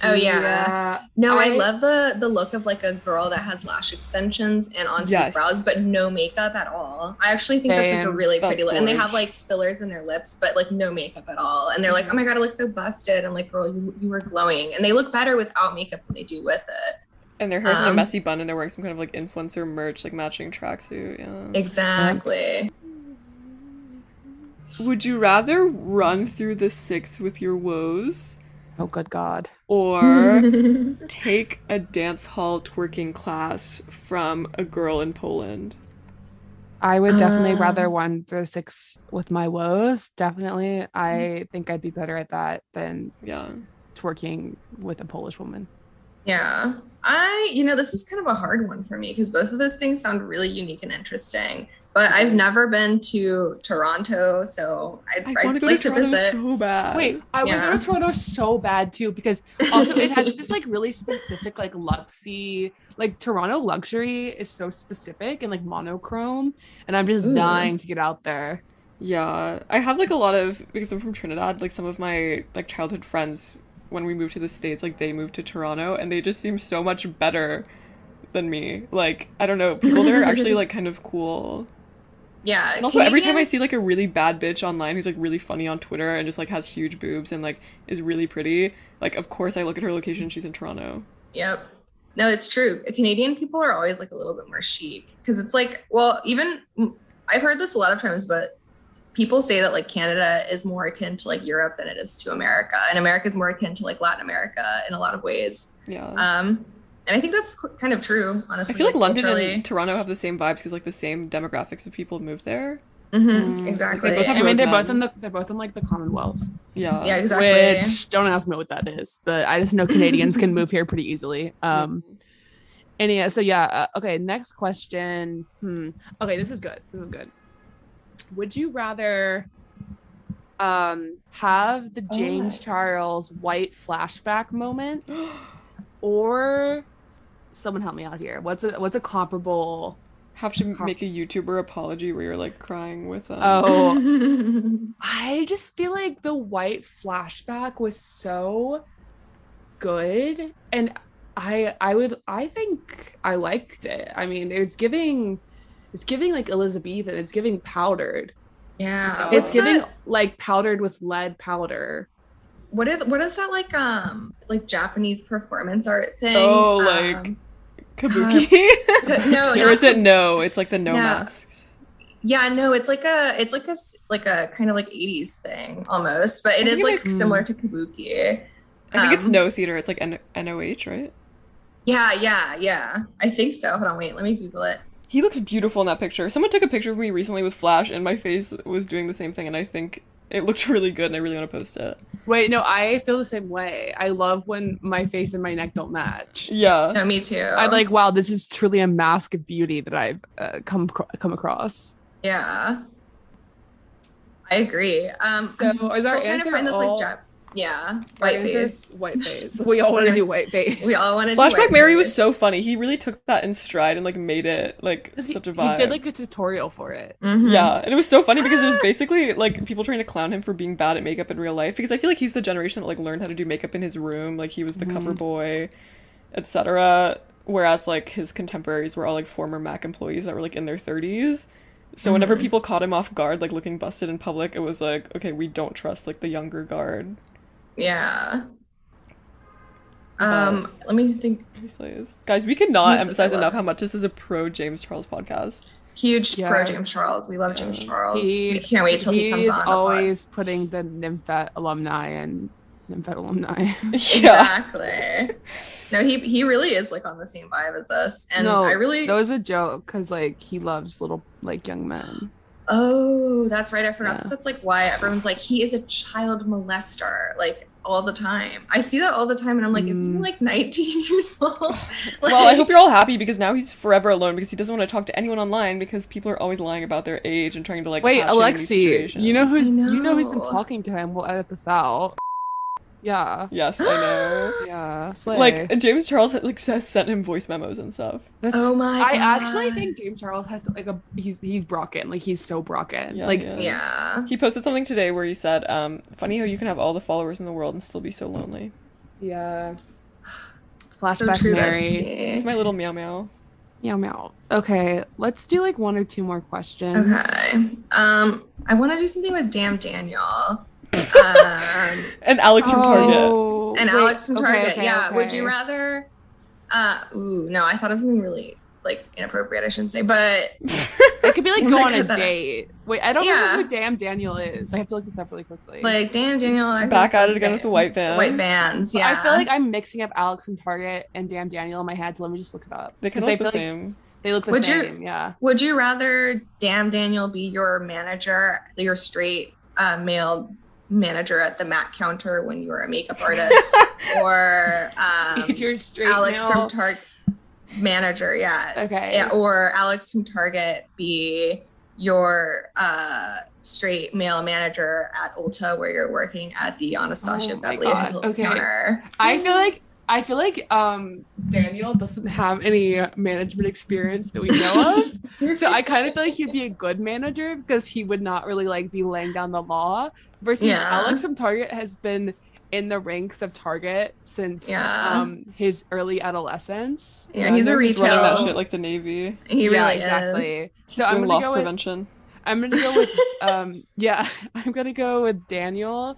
Oh yeah. No, I, love the the look of like a girl that has lash extensions and on fleek Yes. brows, but no makeup at all. I actually think that's like a Same. really pretty look, and they have like fillers in their lips, but like no makeup at all. And they're like, mm-hmm. "Oh my god, it looks so busted." I'm like, "Girl, you you were glowing," and they look better without makeup than they do with it. And their hair's in a Um, messy bun and they're wearing some kind of like influencer merch, like matching tracksuit. Yeah. Exactly. Would you rather run through the six with your woes Oh, good God. or take a dance hall twerking class from a girl in Poland? I would definitely Uh. rather one through six with my woes. Definitely. I think I'd be better at that than Yeah. twerking with a Polish woman. Yeah. I, you know, this is kind of a hard one for me because both of those things sound really unique and interesting. But I've never been to Toronto, so I'd, I I'd to like to to Toronto visit. so bad. Wait, I want to go to Toronto so bad too because also it has this like really specific like luxy like Toronto luxury is so specific and like monochrome and I'm just Ooh. dying to get out there. Yeah, I have like a lot of because I'm from Trinidad. Like some of my like childhood friends, when we moved to the states, like they moved to Toronto, and they just seem so much better than me. Like I don't know, people there are actually like kind of cool. Yeah. And also, every time I see like a really bad bitch online who's like really funny on Twitter and just like has huge boobs and like is really pretty, like of course I look at her location. She's in Toronto. Yep. No, it's true. Canadian people are always like a little bit more chic because it's like, well, even I've heard this a lot of times, but people say that like Canada is more akin to like Europe than it is to America, and America is more akin to like Latin America in a lot of ways. Yeah. Um, and I think that's kind of true, honestly. I feel like London culturally. and Toronto have the same vibes because like the same demographics of people move there. Mhm, Mm. exactly. They both have I mean, they're roadmen. both in the they're both in like the Commonwealth, Yeah. yeah, exactly. which don't ask me what that is, but I just know Canadians can move here pretty easily. Um, and yeah, so yeah, uh, okay. Next question. Hmm. Okay, this is good. This is good. Would you rather um have the James Oh. Charles White flashback moment, or someone help me out here? What's a what's a comparable? have to Com- make a YouTuber apology where you're like crying with um Oh, I just feel like the white flashback was so good and I I would I think I liked it. I mean, it was giving it's giving like Elizabethan, it's giving powdered. yeah. it's giving that- like powdered with lead powder. what is what is that like um like Japanese performance art thing? Oh, like- Um, kabuki. no, or not is it no? It's like the no, No. masks. Yeah, no, it's like a it's like a like a kind of like 80s thing almost, but it is I is think it like similar to kabuki. I think it's Um, Noh theater. It's like N- NOH, right? Yeah, yeah, yeah. I think so. Hold on, wait, let me Google it. He looks beautiful in that picture. Someone took a picture of me recently with Flash, and my face was doing the same thing, and I think it looked really good, and I really want to post it. Wait, no, I feel the same way. I love when my face and my neck don't match. Yeah. No, me too. I'm like, wow, this is truly a mask of beauty that I've uh, come come across. yeah. I agree. Um, I'm So, is still our trying to answer find this all- like Jap- yeah, Right, white face. White face. We all want to do white face. We all want to. Flashback white Mary was so funny. He really took that in stride and like made it like 'Cause he, such a vibe. he did like a tutorial for it. Mhm. Yeah, and it was so funny because it was basically like people trying to clown him for being bad at makeup in real life because I feel like he's the generation that like learned how to do makeup in his room, like he was the cover boy, etc. Whereas like his contemporaries were all like former Mac employees that were like in their 30s. So whenever people caught him off guard like looking busted in public, it was like, okay, we don't trust like the younger guard. Yeah. Um, let me think. Guys, we cannot He's- emphasize enough how much this is a pro James Charles podcast. Huge Yeah. pro James Charles. We love James Yeah. Charles. we can't wait till he comes he's on. the always putting the Nymphet alumni and Nymphet alumni. Exactly. no, he he really is like on the same vibe as us, and no, I really. that was a joke because like he loves little like young men. Oh, that's right. I forgot. Yeah. that That's like why everyone's like he is a child molester, like all the time. I see that all the time, and I'm like, is he Mm. like 19 years old? Well, I hope you're all happy because now he's forever alone because he doesn't want to talk to anyone online because people are always lying about their age and trying to like. Wait, catch him Alexi, you know who's I you know who's been talking to him? We'll edit this out. Yeah, Yes, I know. yeah. Slay. like James Charles like says sent him voice memos and stuff. That's- Oh my God. I actually think James Charles has like a he's he's broken. Like he's so broken. Yeah, like yeah. yeah. He posted something today where he said, um, "Funny how you can have all the followers in the world and still be so lonely." yeah. So Flashback true, Mary. Betsy. It's my little meow meow. Meow meow. Okay, let's do like one or two more questions. Okay. Um, I want to do something with Damn Daniel. Um, And Alex from Target. Oh, and wait, Alex from Target. okay, yeah. Would you rather? Uh, ooh, no. I thought of something really like inappropriate. I shouldn't say, but It could be like go my on a God, that- date. Wait, I don't Yeah. know who Damn Daniel is. I have to look this up really quickly. like Damn Daniel. I Back at it again with the white the vans. White vans. So Yeah. I feel like I'm mixing up Alex from Target and Damn Daniel in my head. So let me just look it up. They kind 'Cause of look the feel like same. they look the Would you- same. Yeah. Would you rather Damn Daniel be your manager, your straight uh, male manager at the Mac counter when you were a makeup artist, or um, Alex from Target manager? Yeah. Okay. Yeah, or Alex from Target be your uh, straight male manager at Ulta where you're working at the Anastasia Oh Beverly Hills okay. counter. I feel like I feel like um Daniel doesn't have any management experience that we know of. so I kind of feel like he'd be a good manager because he would not really like be laying down the law. Versus Yeah. Alex from Target has been in the ranks of Target since Yeah. um his early adolescence. Yeah, he's a He's running that shit like the Navy. He yeah, really exactly. is. So Doing I'm gonna loss go with. I'm gonna go with um yeah, I'm gonna go with Daniel.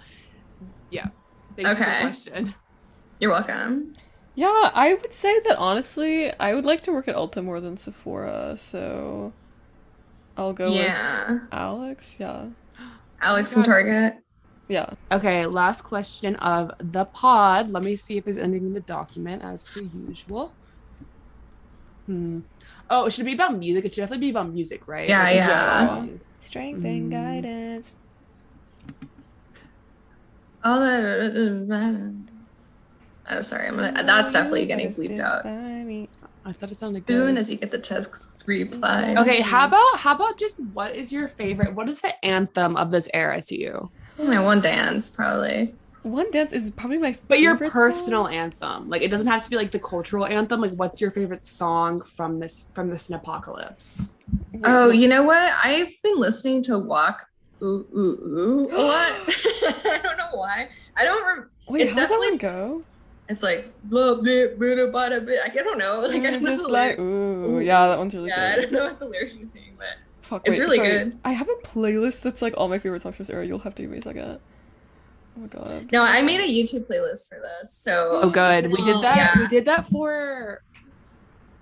Yeah. Thank you for the Okay. Question. You're welcome. Yeah, I would say that honestly, I would like to work at Ulta more than Sephora, so I'll go yeah. with Alex. Yeah. Alex from Target. Yeah. Okay, last question of the pod. Let me see if there's anything in the document as per usual. Hmm. Oh, it should be about music. It should definitely be about music, right? Yeah, Like, yeah. Strength and and Mm. guidance. All that. Oh, sorry. I'm gonna. That's definitely getting bleeped out. I thought it sounded Soon good. as you get the text reply. Okay, how about how about just what is your favorite? What is the anthem of this era to you? Oh, my one dance, probably. One dance is probably my favorite. But your personal song. anthem, like it doesn't have to be like the cultural anthem. Like, what's your favorite song from this from this apocalypse? Oh, you know what? I've been listening to Walk Ooh Ooh Ooh a lot. I don't know why. I don't. Rem- Wait, it's how does that one definitely- go? It's like blah blah blah blah blah. blah. I don't know. Like I mm, don't know just the like ooh, Ooh. yeah, that one's really Yeah, I don't know what the lyrics are saying, but Fuck, It's wait, really sorry. good. I have a playlist that's like all my favorite songs from this era. You'll have to give me a second. Oh my god. no, I made a YouTube playlist for this. So Oh, good. We did that. Yeah. We did that for.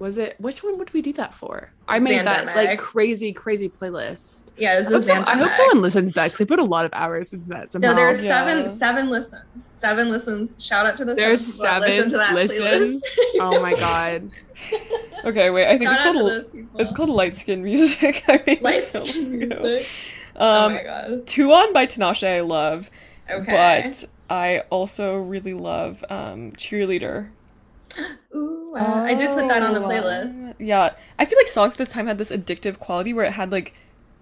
Was it which one would we do that for? I made that like crazy, crazy playlist. Yeah, I this hope, is some- I hope someone listens to that because I put a lot of hours into that. Somehow. No, there's Yeah. seven seven listens. Seven listens. Shout out to the There's seven, people that listen to that seven listens? playlist. oh my god. Okay, wait. I think Shout it's called it's called light skin music. I mean, light so skin long ago. music. oh Um, my god. Two on by Tinashe I love, Okay. but I also really love um, cheerleader. Ooh, wow. I did put that on the Oh, playlist. Yeah, I feel like songs at this time had this addictive quality where it had like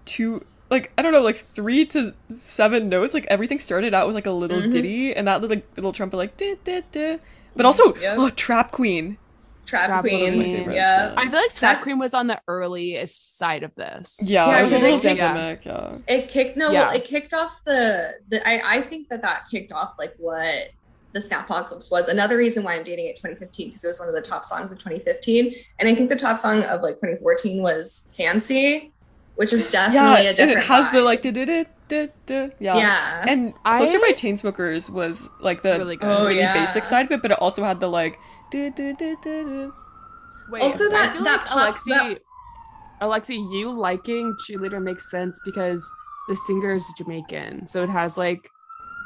two, like I don't know, like three to seven notes. Like everything started out with like a little Mhm. ditty, and that little little trumpet like da da da. But also, Yep. oh, Trap Queen. Trap, Trap Queen. Queen. Yeah. I feel like Trap That- Queen was on the earliest side of this. Yeah, Yeah, it was a little it- yeah. Yeah. It kicked no, Yeah. well, it kicked off the the I, I think that that kicked off like what the Snapocalypse was. Another reason why I'm dating it 2015 because it was one of the top songs of 2015, and I think the top song of like 2014 was Fancy, which is Yeah, definitely a and it has the like da da da da da. Yeah. yeah. And I- Closer by Chainsmokers was like the Really good. Oh, really yeah. basic side of it, but it also had the like da da da da da. Wait, Also I that- feel that like pop- Alexi, that- Alexi, you liking cheerleader makes sense because the singer is Jamaican, so it has like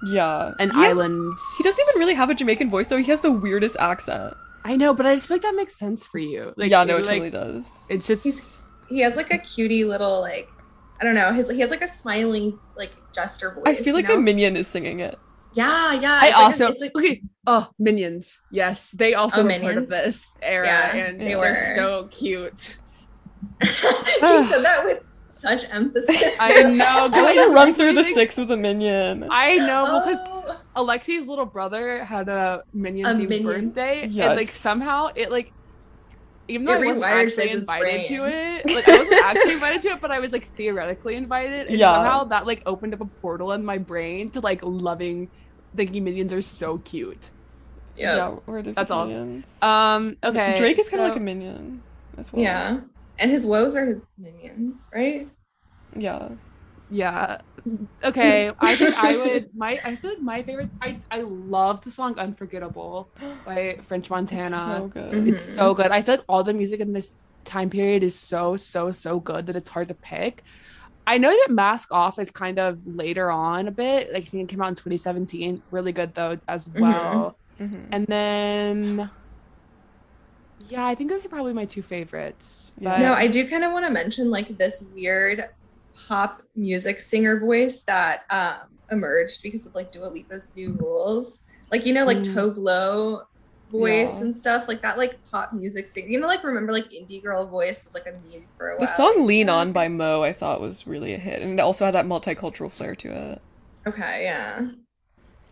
Yeah. an He has- island. He doesn't even really have a Jamaican voice though. He has the weirdest accent. I know, but I just feel like that makes sense for you. Like, yeah, no, it like, totally does. It's just He's- he has like a cutie little like I don't know. His he has like a smiling like gesture voice. I feel like you a know? minion is singing it. Yeah, yeah. I it's like a- also it's like okay. Oh, minions! Yes, they also Oh, were part of this era, Yeah, and they they were. were so cute. she said that with such emphasis. I know. I 'cause like to run through the think- six with a minion. I know because Oh. Alexi's little brother had a minion A themed minion? birthday, and like somehow it like. Even though It I wasn't actually Biz's invited to it, like I wasn't actually invited to it, but I was like theoretically invited, and Yeah. somehow that like opened up a portal in my brain to like loving, thinking minions are so cute. yeah. Yeah, we're different That's all. Um. Okay. Drake is kind of like a minion as well. Yeah. And his woes are his minions, right? Yeah. Yeah. Okay. I think I would my I feel like my favorite I I love the song Unforgettable by French Montana. It's so good. Mhm. It's so good. I feel like all the music in this time period is so so so good that it's hard to pick. I know that Mask Off is kind of later on a bit. Like I think it came out in 2017. Really good though as Mhm. well. Mhm. And then yeah, I think those are probably my two favorites. But No, I do kind of want to mention like this weird pop music singer voice that um emerged because of like Dua Lipa's new rules. Like you know, like Mm. Tove Lo voice Yeah. and stuff like that. Like pop music singer. You know, like remember like indie girl voice was like a meme for a while. The song "Lean On" by Mo I thought was really a hit, and it also had that multicultural flair to it. Okay, yeah.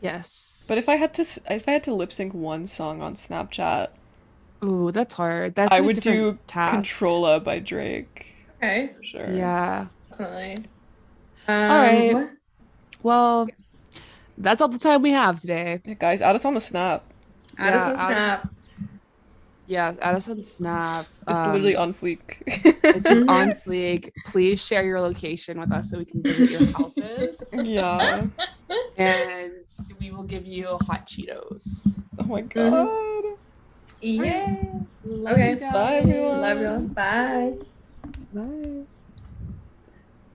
yes. But if I had to, if I had to lip sync one song on Snapchat, Ooh, that's hard. That's I a would do different task. "Controlla" by Drake. Okay, For sure. Yeah. definitely. Um, right. Well, that's all the time we have today. Yeah, guys, add us on the snap. Add us on add- Snap. Yeah, add us on Snap. It's literally Um, on fleek. It's on fleek. Please share your location with us so we can visit your houses. yeah. and we will give you hot Cheetos. Oh my god. Yeah. Love Okay. you guys. Bye, everyone. Love you. Bye. Bye.